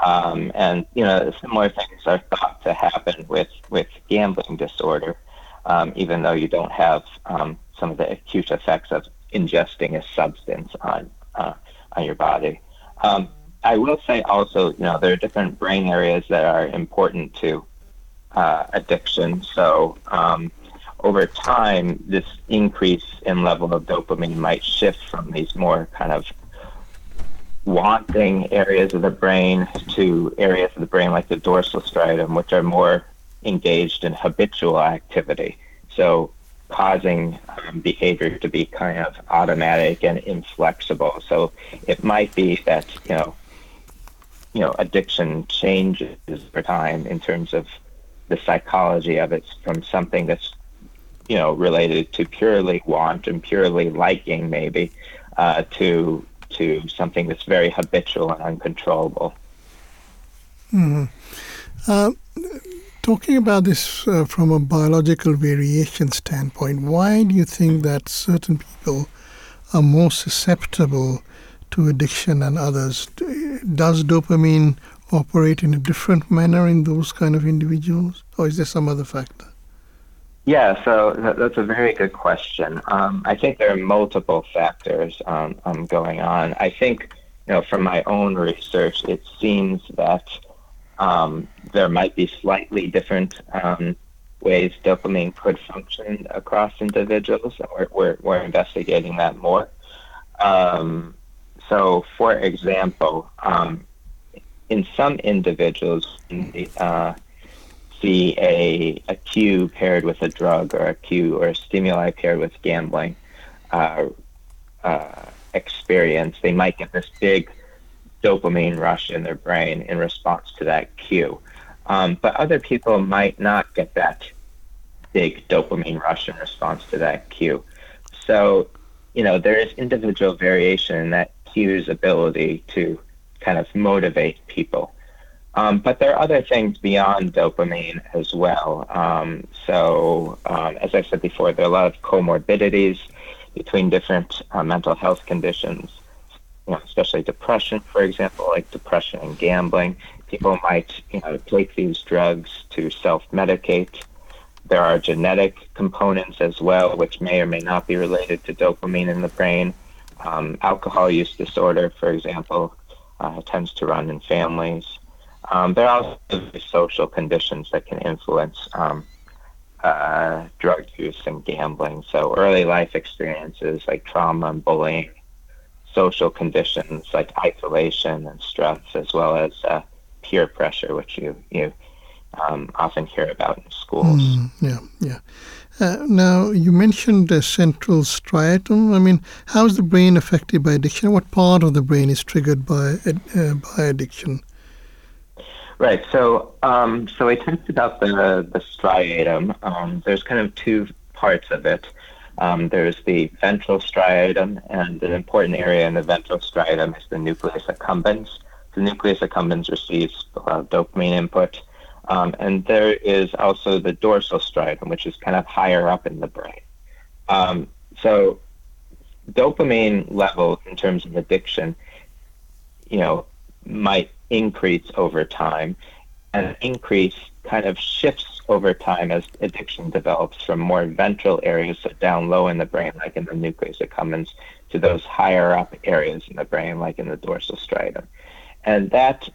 Um, and you know, similar things are thought to happen with with gambling disorder, um, even though you don't have um, some of the acute effects of ingesting a substance on uh, on your body. Um, I will say also, you know, there are different brain areas that are important to uh, addiction. So um, over time, this increase in level of dopamine might shift from these more kind of wanting areas of the brain to areas of the brain like the dorsal striatum, which are more engaged in habitual activity. So causing um, behavior to be kind of automatic and inflexible. So it might be that, you know, you know, addiction changes over time in terms of the psychology of it from something that's, you know, related to purely want and purely liking maybe uh, to to something that's very habitual and uncontrollable. Mm-hmm. Uh, talking about this uh, from a biological variation standpoint, why do you think that certain people are more susceptible to addiction than others? Does dopamine operate in a different manner in those kind of individuals, or is there some other factor? Yeah, so that's a very good question. Um, I think there are multiple factors um, um, going on. I think, you know, from my own research, it seems that um, there might be slightly different um, ways dopamine could function across individuals. We're, we're, we're investigating that more. Um, so, for example, in some individuals, uh, see a, a cue paired with a drug or a cue or a stimuli paired with gambling uh, uh, experience, they might get this big dopamine rush in their brain in response to that cue. Um, but other people might not get that big dopamine rush in response to that cue. So, you know, there is individual variation in that cue's ability to kind of motivate people. Um, but there are other things beyond dopamine as well. Um, so, um, as I said before, there are a lot of comorbidities between different uh, mental health conditions, you know, especially depression, for example, like depression and gambling. People might you know, take these drugs to self-medicate. There are genetic components as well, which may or may not be related to dopamine in the brain. Um, alcohol use disorder, for example, uh, tends to run in families. Um, there are also social conditions that can influence um, uh, drug use and gambling. So early life experiences like trauma and bullying, social conditions like isolation and stress, as well as uh, peer pressure, which you you um, often hear about in schools. Mm, yeah, yeah. Uh, now you mentioned the ventral striatum. I mean, how is the brain affected by addiction? What part of the brain is triggered by uh, by addiction? Right. So, um, so I talked about the the striatum. Um, there's kind of two parts of it. Um, there's the ventral striatum, and an important area in the ventral striatum is the nucleus accumbens. The nucleus accumbens receives of dopamine input, Um, and there is also the dorsal striatum, which is kind of higher up in the brain. Um, so dopamine level in terms of addiction, you know, might increase over time, and increase kind of shifts over time as addiction develops from more ventral areas, so down low in the brain, like in the nucleus accumbens, to those higher up areas in the brain, like in the dorsal striatum. And that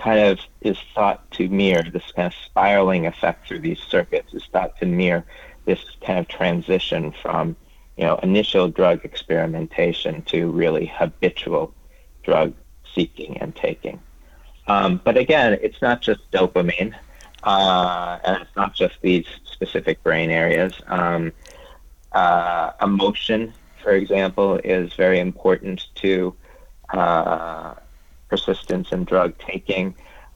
kind of is thought to mirror this kind of spiraling effect through these circuits is thought to mirror this kind of transition from you know initial drug experimentation to really habitual drug seeking and taking. Um, but again, it's not just dopamine, uh, and it's not just these specific brain areas. Um, uh, emotion, for example, is very important to uh, persistence in drug taking.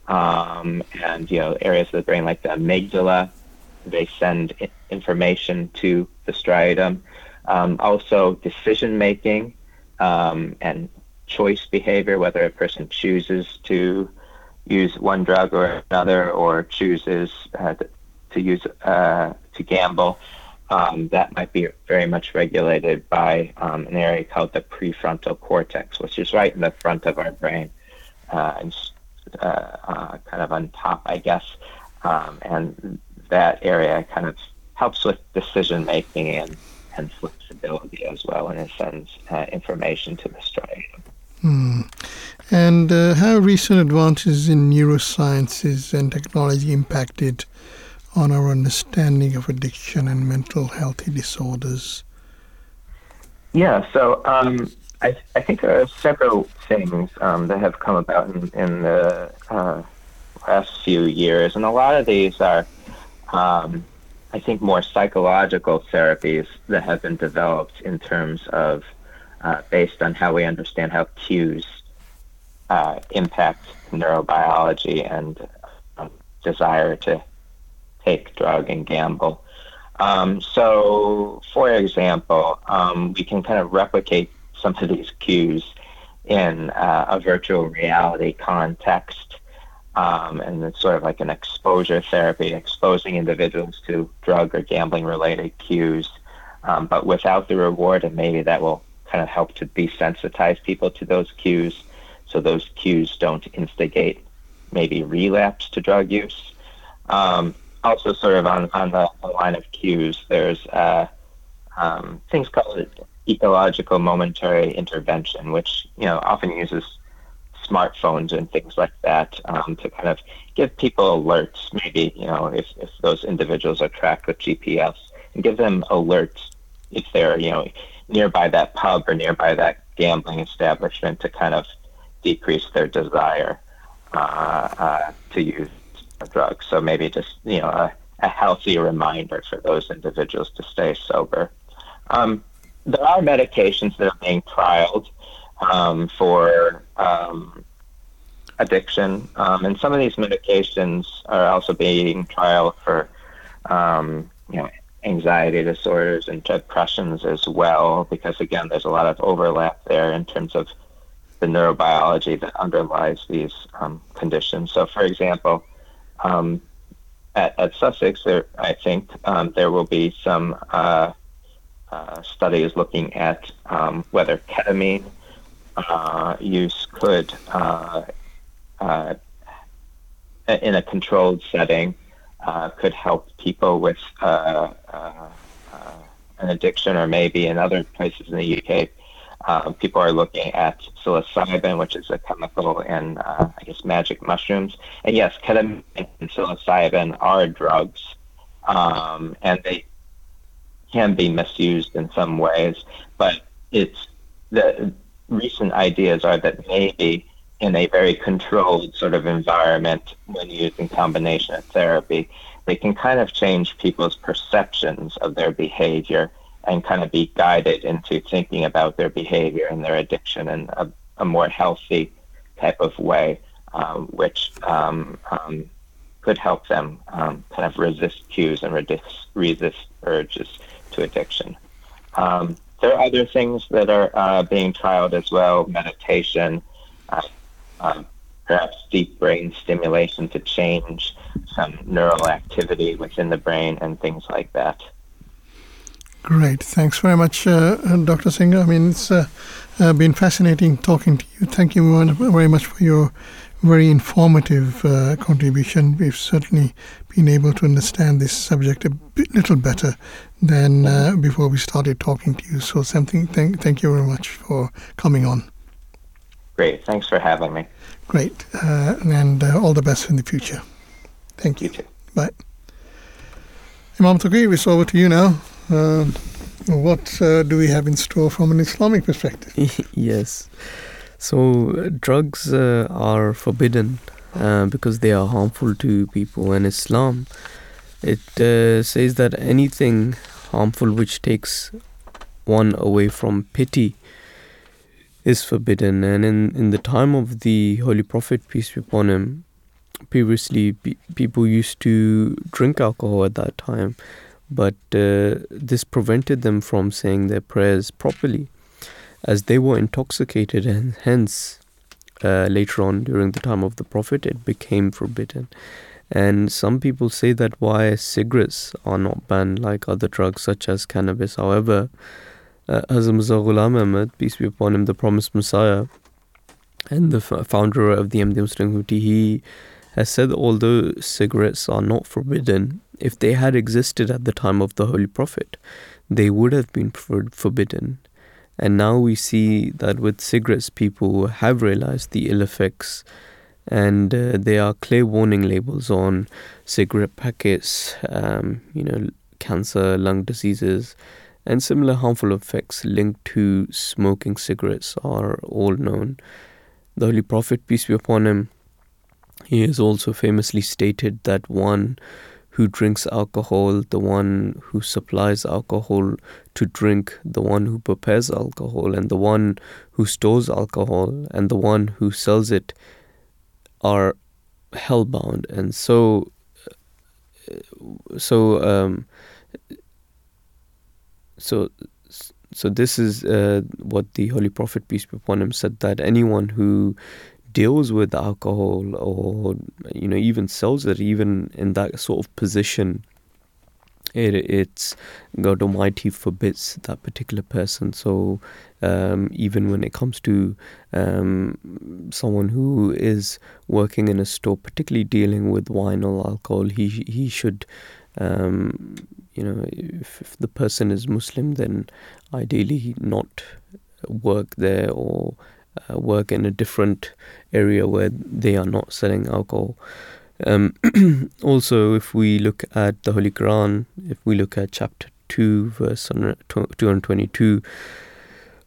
Um, and you know areas of the brain like the amygdala, they send information to the striatum. Um, also, decision making um, and choice behavior, whether a person chooses to use one drug or another or chooses uh, to use uh, to gamble, um, that might be very much regulated by um, an area called the prefrontal cortex, which is right in the front of our brain, and uh, uh, kind of on top, I guess. Um, and that area kind of helps with decision making and, and flexibility as well, and it sends uh, information to the striatum. Hmm. And uh, how recent advances in neurosciences and technology impacted on our understanding of addiction and mental health disorders? Yeah, so um, I, I, think there are several things um, that have come about in, in the uh, last few years, and a lot of these are, um, I think, more psychological therapies that have been developed in terms of uh, based on how we understand how cues uh, impact neurobiology and um, desire to take drug and gamble. Um, so, for example, um, we can kind of replicate some of these cues in uh, a virtual reality context. Um, and it's sort of like an exposure therapy, exposing individuals to drug or gambling related cues, um, but without the reward, and maybe that will kind of help to desensitize people to those cues so those cues don't instigate maybe relapse to drug use. Um, also, sort of on, on the, line of cues, there's uh, um, things called ecological momentary intervention, which you know often uses smartphones and things like that um, to kind of give people alerts. Maybe you know if, if those individuals are tracked with GPS and give them alerts if they're you know nearby that pub or nearby that gambling establishment to kind of decrease their desire uh, uh, to use drugs. So maybe just you know a, a, healthy reminder for those individuals to stay sober. Um, there are medications that are being trialed um, for um, addiction, um, and some of these medications are also being trialed for um, you know anxiety disorders and depressions as well, because again, there's a lot of overlap there in terms of the neurobiology that underlies these um, conditions. So, for example, um, at, at, Sussex, there, I think there will be some uh, uh, studies looking at um, whether ketamine uh, use could, uh, uh, in a controlled setting, could help people with an addiction, or maybe in other places in the UK, um, people are looking at psilocybin, which is a chemical in, uh, I guess, magic mushrooms. And yes, ketamine and psilocybin are drugs, um, and they can be misused in some ways. But it's the recent ideas are that maybe in a very controlled sort of environment when using combination therapy, they can kind of change people's perceptions of their behavior and kind of be guided into thinking about their behavior and their addiction in a, a more healthy type of way, um, which um, um, could help them um, kind of resist cues and resist, resist urges to addiction. Um, there are other things that are uh, being trialed as well, meditation, uh, um, perhaps deep brain stimulation to change some neural activity within the brain and things like that. Great. Thanks very much, uh, Dr. Singer. I mean, it's uh, uh, been fascinating talking to you. Thank you very much for your very informative uh, contribution. We've certainly been able to understand this subject a bit, little better than uh, before we started talking to you. So, something. Thank, thank you very much for coming on. Great. Thanks for having me. Great, uh, and all the best in the future. Thank you. you Bye. Imam Touqeer, it's over to you now. Uh, what uh, do we have in store from an Islamic perspective? *laughs* yes. So, uh, drugs uh, are forbidden uh, because they are harmful to people. And Islam, it uh, says that anything harmful which takes one away from pity is forbidden. And in, in the time of the Holy Prophet, peace be upon him, previously pe- people used to drink alcohol at that time but uh, this prevented them from saying their prayers properly as they were intoxicated and hence uh, later on during the time of the prophet it became forbidden and some people say that why cigarettes are not banned like other drugs such as cannabis however uh, Hazrat Ghulam Ahmad, peace be upon him, the promised Messiah and the founder of the Ahmadi Muslim community, he has said that although cigarettes are not forbidden, if they had existed at the time of the Holy Prophet, they would have been forbidden. And now we see that with cigarettes, people have realized the ill effects, and uh, there are clear warning labels on cigarette packets, um, you know, cancer, lung diseases, and similar harmful effects linked to smoking cigarettes are all known. The Holy Prophet, peace be upon him, he has also famously stated that one who drinks alcohol, the one who supplies alcohol to drink, the one who prepares alcohol, and the one who stores alcohol, and the one who sells it are hellbound. And so, so, um, so, so this is uh, what the Holy Prophet peace be upon him said that anyone who deals with alcohol or you know even sells it even in that sort of position it, it's God Almighty forbids that particular person. So um, even when it comes to um, someone who is working in a store, particularly dealing with wine or alcohol, he he should. Um, you know, if, if the person is Muslim, then ideally not work there or uh, work in a different area where they are not selling alcohol. Um, *clears throat* also, if we look at the Holy Quran, if we look at chapter 2, verse 222,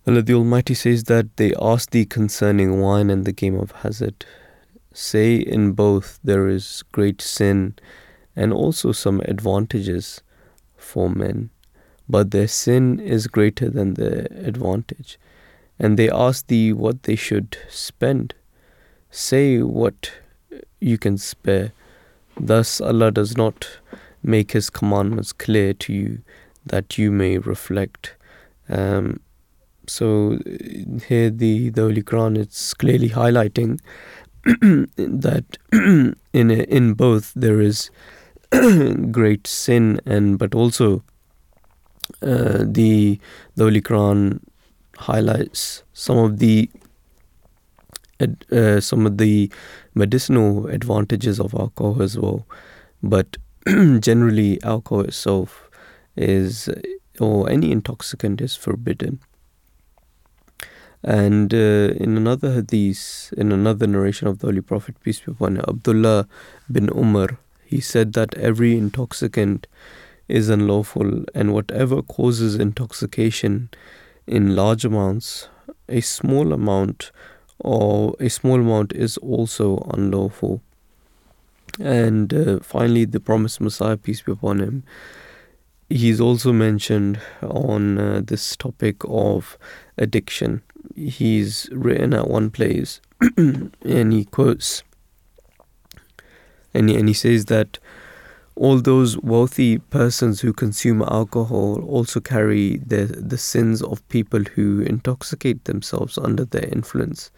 Allah the Almighty says that they ask thee concerning wine and the game of hazard. Say in both there is great sin and also some advantages for men, but their sin is greater than their advantage and they ask thee what they should spend. Say what you can spare. Thus Allah does not make His commandments clear to you that you may reflect. Um, so here the, the Holy Quran is clearly highlighting *coughs* that *coughs* in in both there is *coughs* great sin and but also uh, the the Holy Quran highlights some of the uh, some of the medicinal advantages of alcohol as well, but *clears throat* generally alcohol itself is or any intoxicant is forbidden. And uh, in another hadith, in another narration of the Holy Prophet, peace be upon him, Abdullah bin Umar, he said that every intoxicant is unlawful, and whatever causes intoxication in large amounts, a small amount or a small amount is also unlawful. And uh, finally, the promised Messiah, peace be upon him, he's also mentioned on uh, this topic of addiction. He's written at one place *clears throat* and he quotes and he, and he says that all those wealthy persons who consume alcohol also carry the, the sins of people who intoxicate themselves under their influence.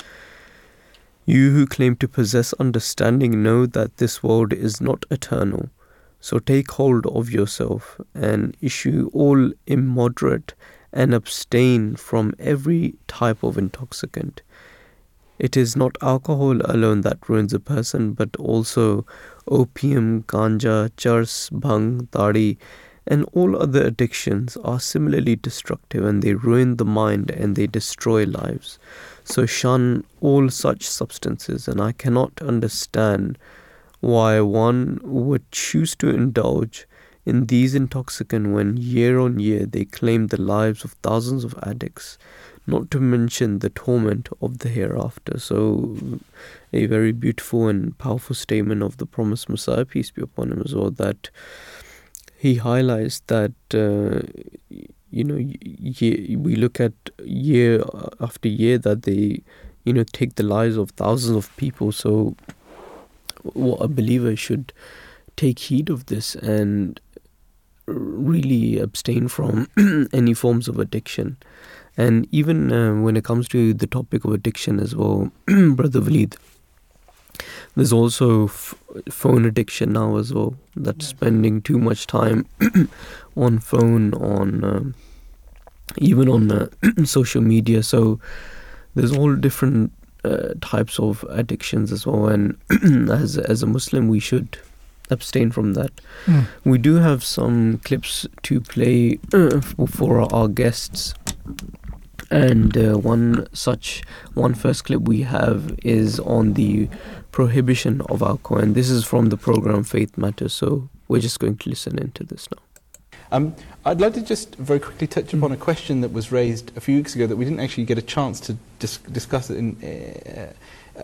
You who claim to possess understanding know that this world is not eternal. So take hold of yourself and issue all immoderate and abstain from every type of intoxicant. It is not alcohol alone that ruins a person, but also opium, ganja, chars, bhang, tari, and all other addictions are similarly destructive and they ruin the mind and they destroy lives. So shun all such substances, and I cannot understand why one would choose to indulge in these intoxicants when year on year they claim the lives of thousands of addicts, not to mention the torment of the hereafter. So, a very beautiful and powerful statement of the promised Messiah, peace be upon him, as well, that he highlights that. Uh, you know, year, we look at year after year that they, you know, take the lives of thousands of people. So, what a believer should take heed of this and really abstain from *clears throat* any forms of addiction. And even uh, when it comes to the topic of addiction as well, *clears throat* Brother Waleed, there's also f- phone addiction now as well. That's spending too much time *clears throat* on phone, on um, even on uh, *clears throat* social media. So there's all different uh, types of addictions as well. And as as a Muslim, we should abstain from that. Mm. We do have some clips to play uh, for our guests. And uh, one such, one first clip we have is on the prohibition of alcohol. And this is from the program Faith Matters. So we're just going to listen into this now. Um, I'd like to just very quickly touch upon a question that was raised a few weeks ago that we didn't actually get a chance to dis- discuss it in, uh,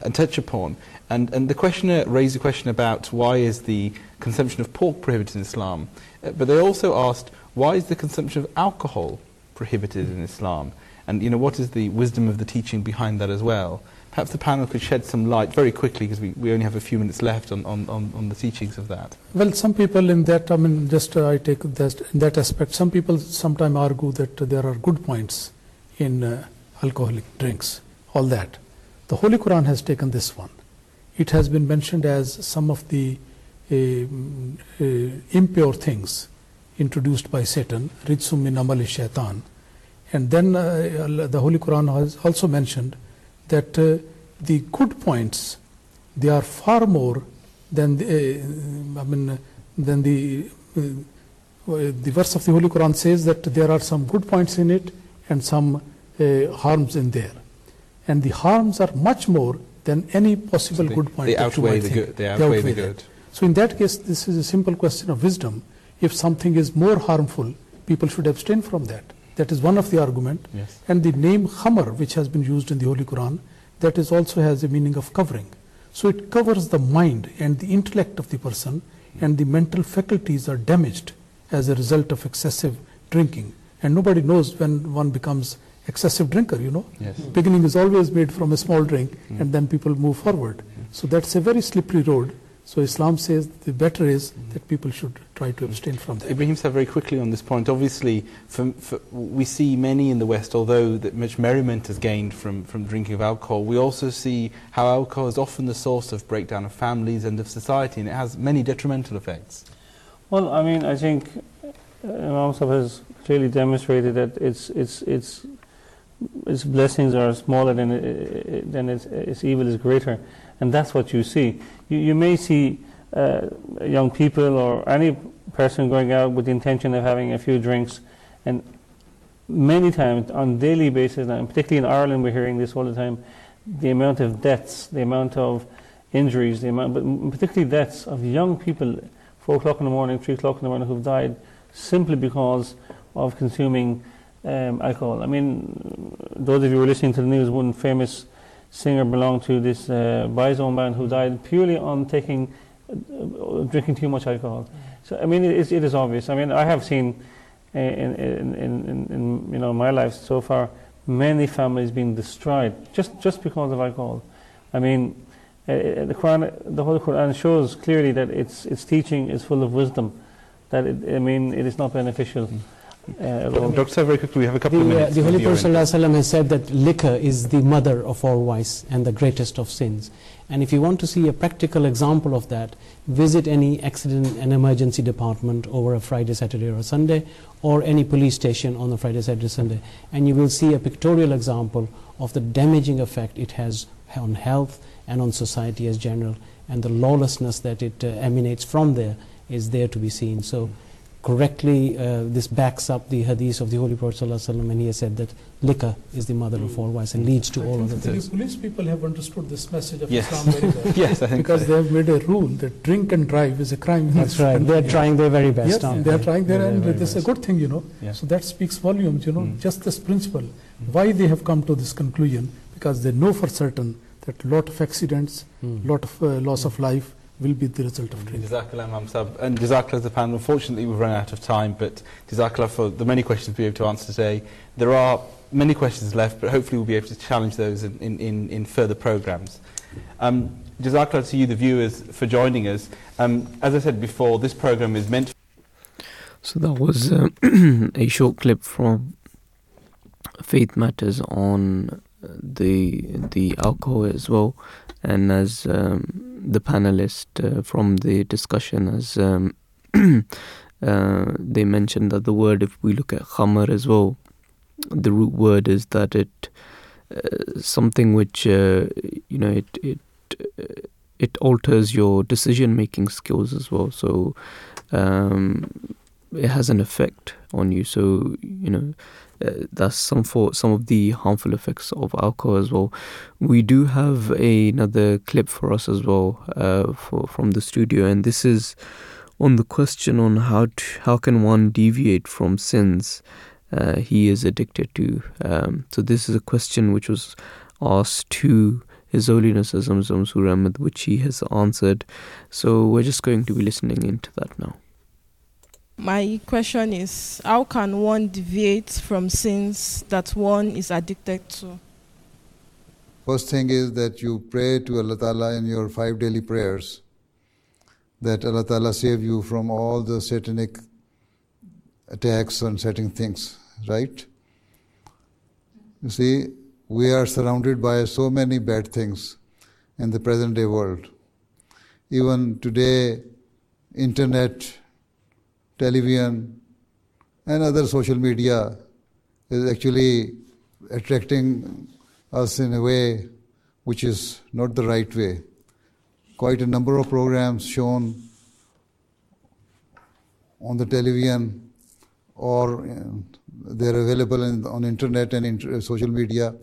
and touch upon. And, and the questioner raised a question about why is the consumption of pork prohibited in Islam. Uh, but they also asked, why is the consumption of alcohol prohibited in Islam? And you know, what is the wisdom of the teaching behind that as well? Perhaps the panel could shed some light very quickly because we, we only have a few minutes left on, on, on, on the teachings of that. Well, some people in that, I mean, just uh, I take that, in that aspect, some people sometimes argue that there are good points in uh, alcoholic drinks, all that. The Holy Quran has taken this one. It has been mentioned as some of the uh, impure things introduced by Satan, Rijsum min amali shaitan. And then uh, the Holy Quran has also mentioned that uh, the good points they are far more than the, uh, I mean than the uh, the verse of the Holy Quran says that there are some good points in it and some harms in there, and the harms are much more than any possible so they, good point. They outweigh the good. They outweigh, they outweigh the good. So in that case, this is a simple question of wisdom. If something is more harmful, people should abstain from that. That is one of the argument. Yes. And the name Khamr, which has been used in the Holy Quran, that is also has a meaning of covering. So it covers the mind and the intellect of the person, and the mental faculties are damaged as a result of excessive drinking. And nobody knows when one becomes excessive drinker, you know. Yes. Beginning is always made from a small drink, mm. and then people move forward. So that's a very slippery road so Islam says the better is that people should try to abstain from that. Ibrahim said very quickly on this point. Obviously, for, for, we see many in the West, although that much merriment is gained from, from drinking of alcohol, we also see how alcohol is often the source of breakdown of families and of society, and it has many detrimental effects. Well, I mean, I think uh, Imam Sahib has clearly demonstrated that its, its, its, its blessings are smaller than, than its, its evil is greater and that's what you see. You, you may see uh, young people or any person going out with the intention of having a few drinks, and many times on daily basis, and particularly in Ireland, we're hearing this all the time. The amount of deaths, the amount of injuries, the amount, but particularly deaths of young people, four o'clock in the morning, three o'clock in the morning, who've died simply because of consuming um, alcohol. I mean, those of you who are listening to the news, one famous singer belonged to this uh, Boyzone band who died purely on taking, drinking too much alcohol. So I mean, it is, it is obvious. I mean, I have seen uh, in, in, in, in, you know my life so far many families being destroyed just just because of alcohol. I mean, uh, uh, the Quran, the Holy Quran shows clearly that its its teaching is full of wisdom. That it, I mean, it is not beneficial. Uh, Dr. Sir, very quickly, we have a couple of The, uh, minutes. the Holy maybe you're Prophet in. has said that liquor is the mother of all vice and the greatest of sins. And if you want to see a practical example of that, visit any accident and emergency department over a Friday, Saturday, or Sunday, or any police station on a Friday, Saturday, Sunday, and you will see a pictorial example of the damaging effect it has on health and on society as general, and the lawlessness that it uh, emanates from there is there to be seen. So correctly uh, this backs up the hadith of the Holy Prophet ﷺ and he has said that liquor is the mother of all vice and leads to I all think other the things. police people have understood this message of Yes. Islam very well. *laughs* Yes, I think because so. they have made a rule that drink and drive is a crime. That's right. They're trying their very best. Yes, aren't they are trying their They're and this is a good thing, you know. Yeah. So that speaks volumes, you know, Mm. just this principle. Why they have come to this conclusion? Because they know for certain that lot of accidents, Mm. lot of uh, loss of life will be the result of drinking. Jazakallah, Imam Sab. And Jazakallah to the panel. Unfortunately, we've run out of time, but Jazakallah for the many questions we were able to answer today. There are many questions left, but hopefully we'll be able to challenge those in, in, in, in further programmes. Um, Jazakallah to you, the viewers, for joining us. Um, as I said before, this programme is meant So that was uh, *clears throat* a short clip from Faith Matters on uh, the the alcohol as well, and as um, the panelist uh, from the discussion as um, *clears throat* uh, they mentioned that the word, if we look at khamar as well, the root word is that it uh, something which you know it it it alters your decision making skills as well. So. Um, it has an effect on you. So you know uh, that's some for some of the harmful effects of alcohol as well. We do have a, another clip for us as well uh, for from the studio, and this is on the question on how to, how can one deviate from sins uh, he is addicted to. Um, so this is a question which was asked to. His Holiness Hazrat Mirza Masroor Ahmad, which he has answered. So we're just going to be listening into that now. My question is how can one deviate from sins that one is addicted to? First thing is that you pray to Allah Ta'ala in your five daily prayers that Allah Ta'ala save you from all the satanic attacks on certain things, right? You see, we are surrounded by so many bad things in the present day world. Even today, internet, television, and other social media is actually attracting us in a way which is not the right way. Quite a number of programs shown on the television or uh, they're available in, on internet and inter- social media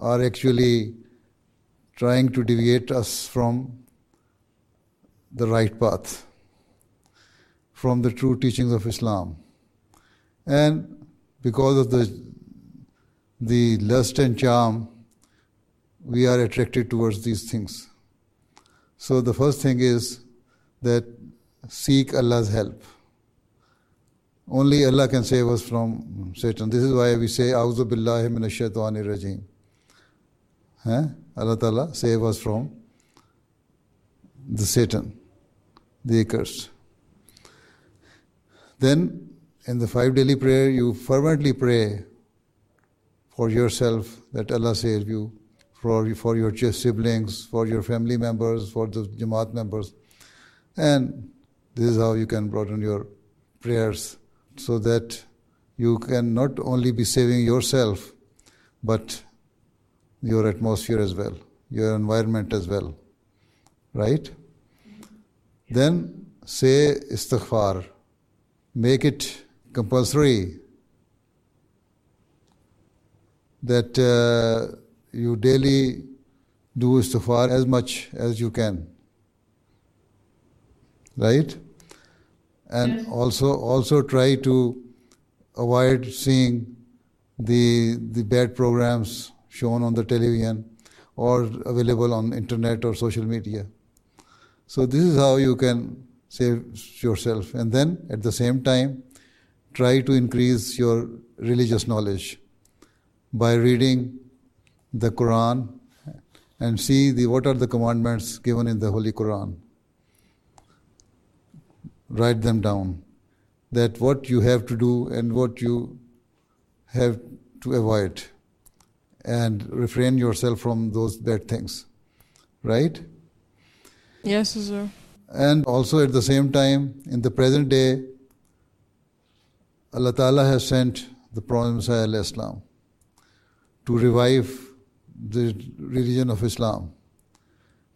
are actually trying to deviate us from the right path, from the true teachings of Islam. And because of the, the lust and charm, we are attracted towards these things. So the first thing is that seek Allah's help. Only Allah can save us from Satan. This is why we say, Auzu billahi minash shaitanir rajim. Huh? Allah Ta'ala save us from the Satan, the accursed. Then in the five daily prayer, you fervently pray for yourself that Allah save you, for, for your siblings, for your family members, for the Jamaat members. And this is how you can broaden your prayers so that you can not only be saving yourself, but your atmosphere as well, your environment as well. Right? Then say istighfar. Make it compulsory that uh, you daily do istighfar as much as you can. Right? And also also try to avoid seeing the the bad programs shown on the television or available on internet or social media. So this is how you can save yourself. And then at the same time, try to increase your religious knowledge by reading the Quran and see the, what are the commandments given in the Holy Quran. Write them down. that what you have to do and what you have to avoid and refrain yourself from those bad things. Right? Yes, sir. And also at the same time, in the present day, Allah Ta'ala has sent the Promised Messiah Islam to revive the religion of Islam,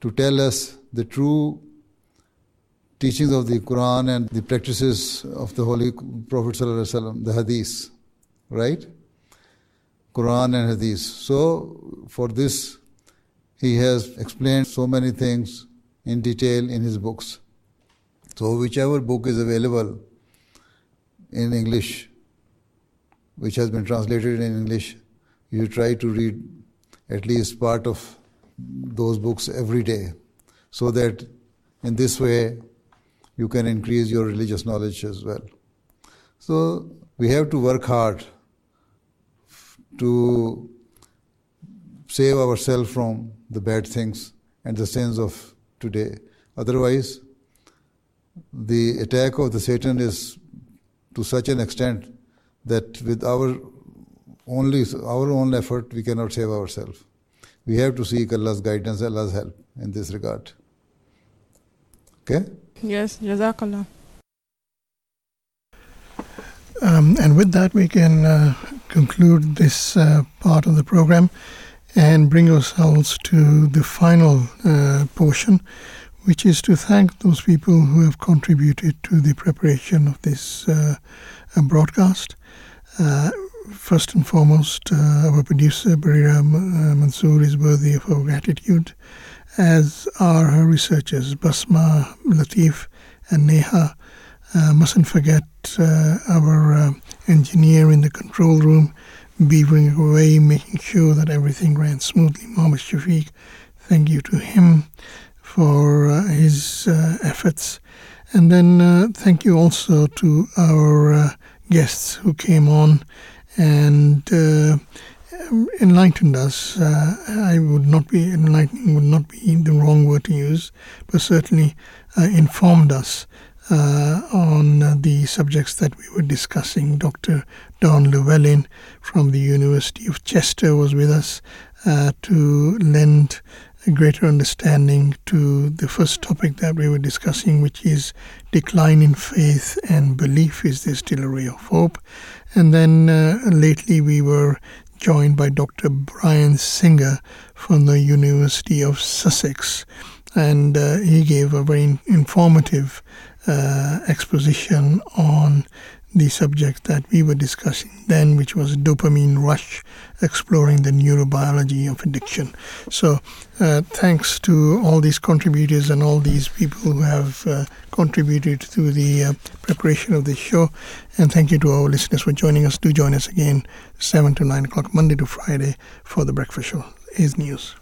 to tell us the true teachings of the Quran and the practices of the Holy Prophet the Hadith, right? Quran and Hadith. So, for this, he has explained so many things in detail in his books. So, whichever book is available in English, which has been translated in English, you try to read at least part of those books every day so that in this way you can increase your religious knowledge as well. So we have to work hard to save ourselves from the bad things and the sins of today. Otherwise, the attack of the Satan is to such an extent that with our only our own effort we cannot save ourselves. We have to seek Allah's guidance, Allah's help in this regard. Okay? Yes, Jazakallah. Um, and with that, we can uh, conclude this uh, part of the program and bring ourselves to the final uh, portion, which is to thank those people who have contributed to the preparation of this uh, uh, broadcast. Uh, first and foremost, our producer, Bareera Mansoor, is worthy of our gratitude, as are her researchers, Basma, Latif, and Neha. Uh, mustn't forget uh, our uh, engineer in the control room, beavering away, making sure that everything ran smoothly. Mohammed Shafiq, thank you to him for uh, his uh, efforts. And then uh, thank you also to our guests who came on and enlightened us. I would not be enlightening would not be the wrong word to use, but certainly informed us uh, on uh, the subjects that we were discussing. Dr. Dawn Llewellyn from the University of Chester was with us uh, to lend a greater understanding to the first topic that we were discussing, which is decline in faith and belief. Is there still a ray of hope? And then uh, lately we were joined by Dr. Bryan Singer from the University of Sussex. And uh, he gave a very informative uh, exposition on the subject that we were discussing then, which was dopamine rush, exploring the neurobiology of addiction. So, uh, thanks to all these contributors and all these people who have uh, contributed to the uh, preparation of this show. And thank you to our listeners for joining us. Do join us again, 7 to 9 o'clock, Monday to Friday, for the breakfast show. Is News.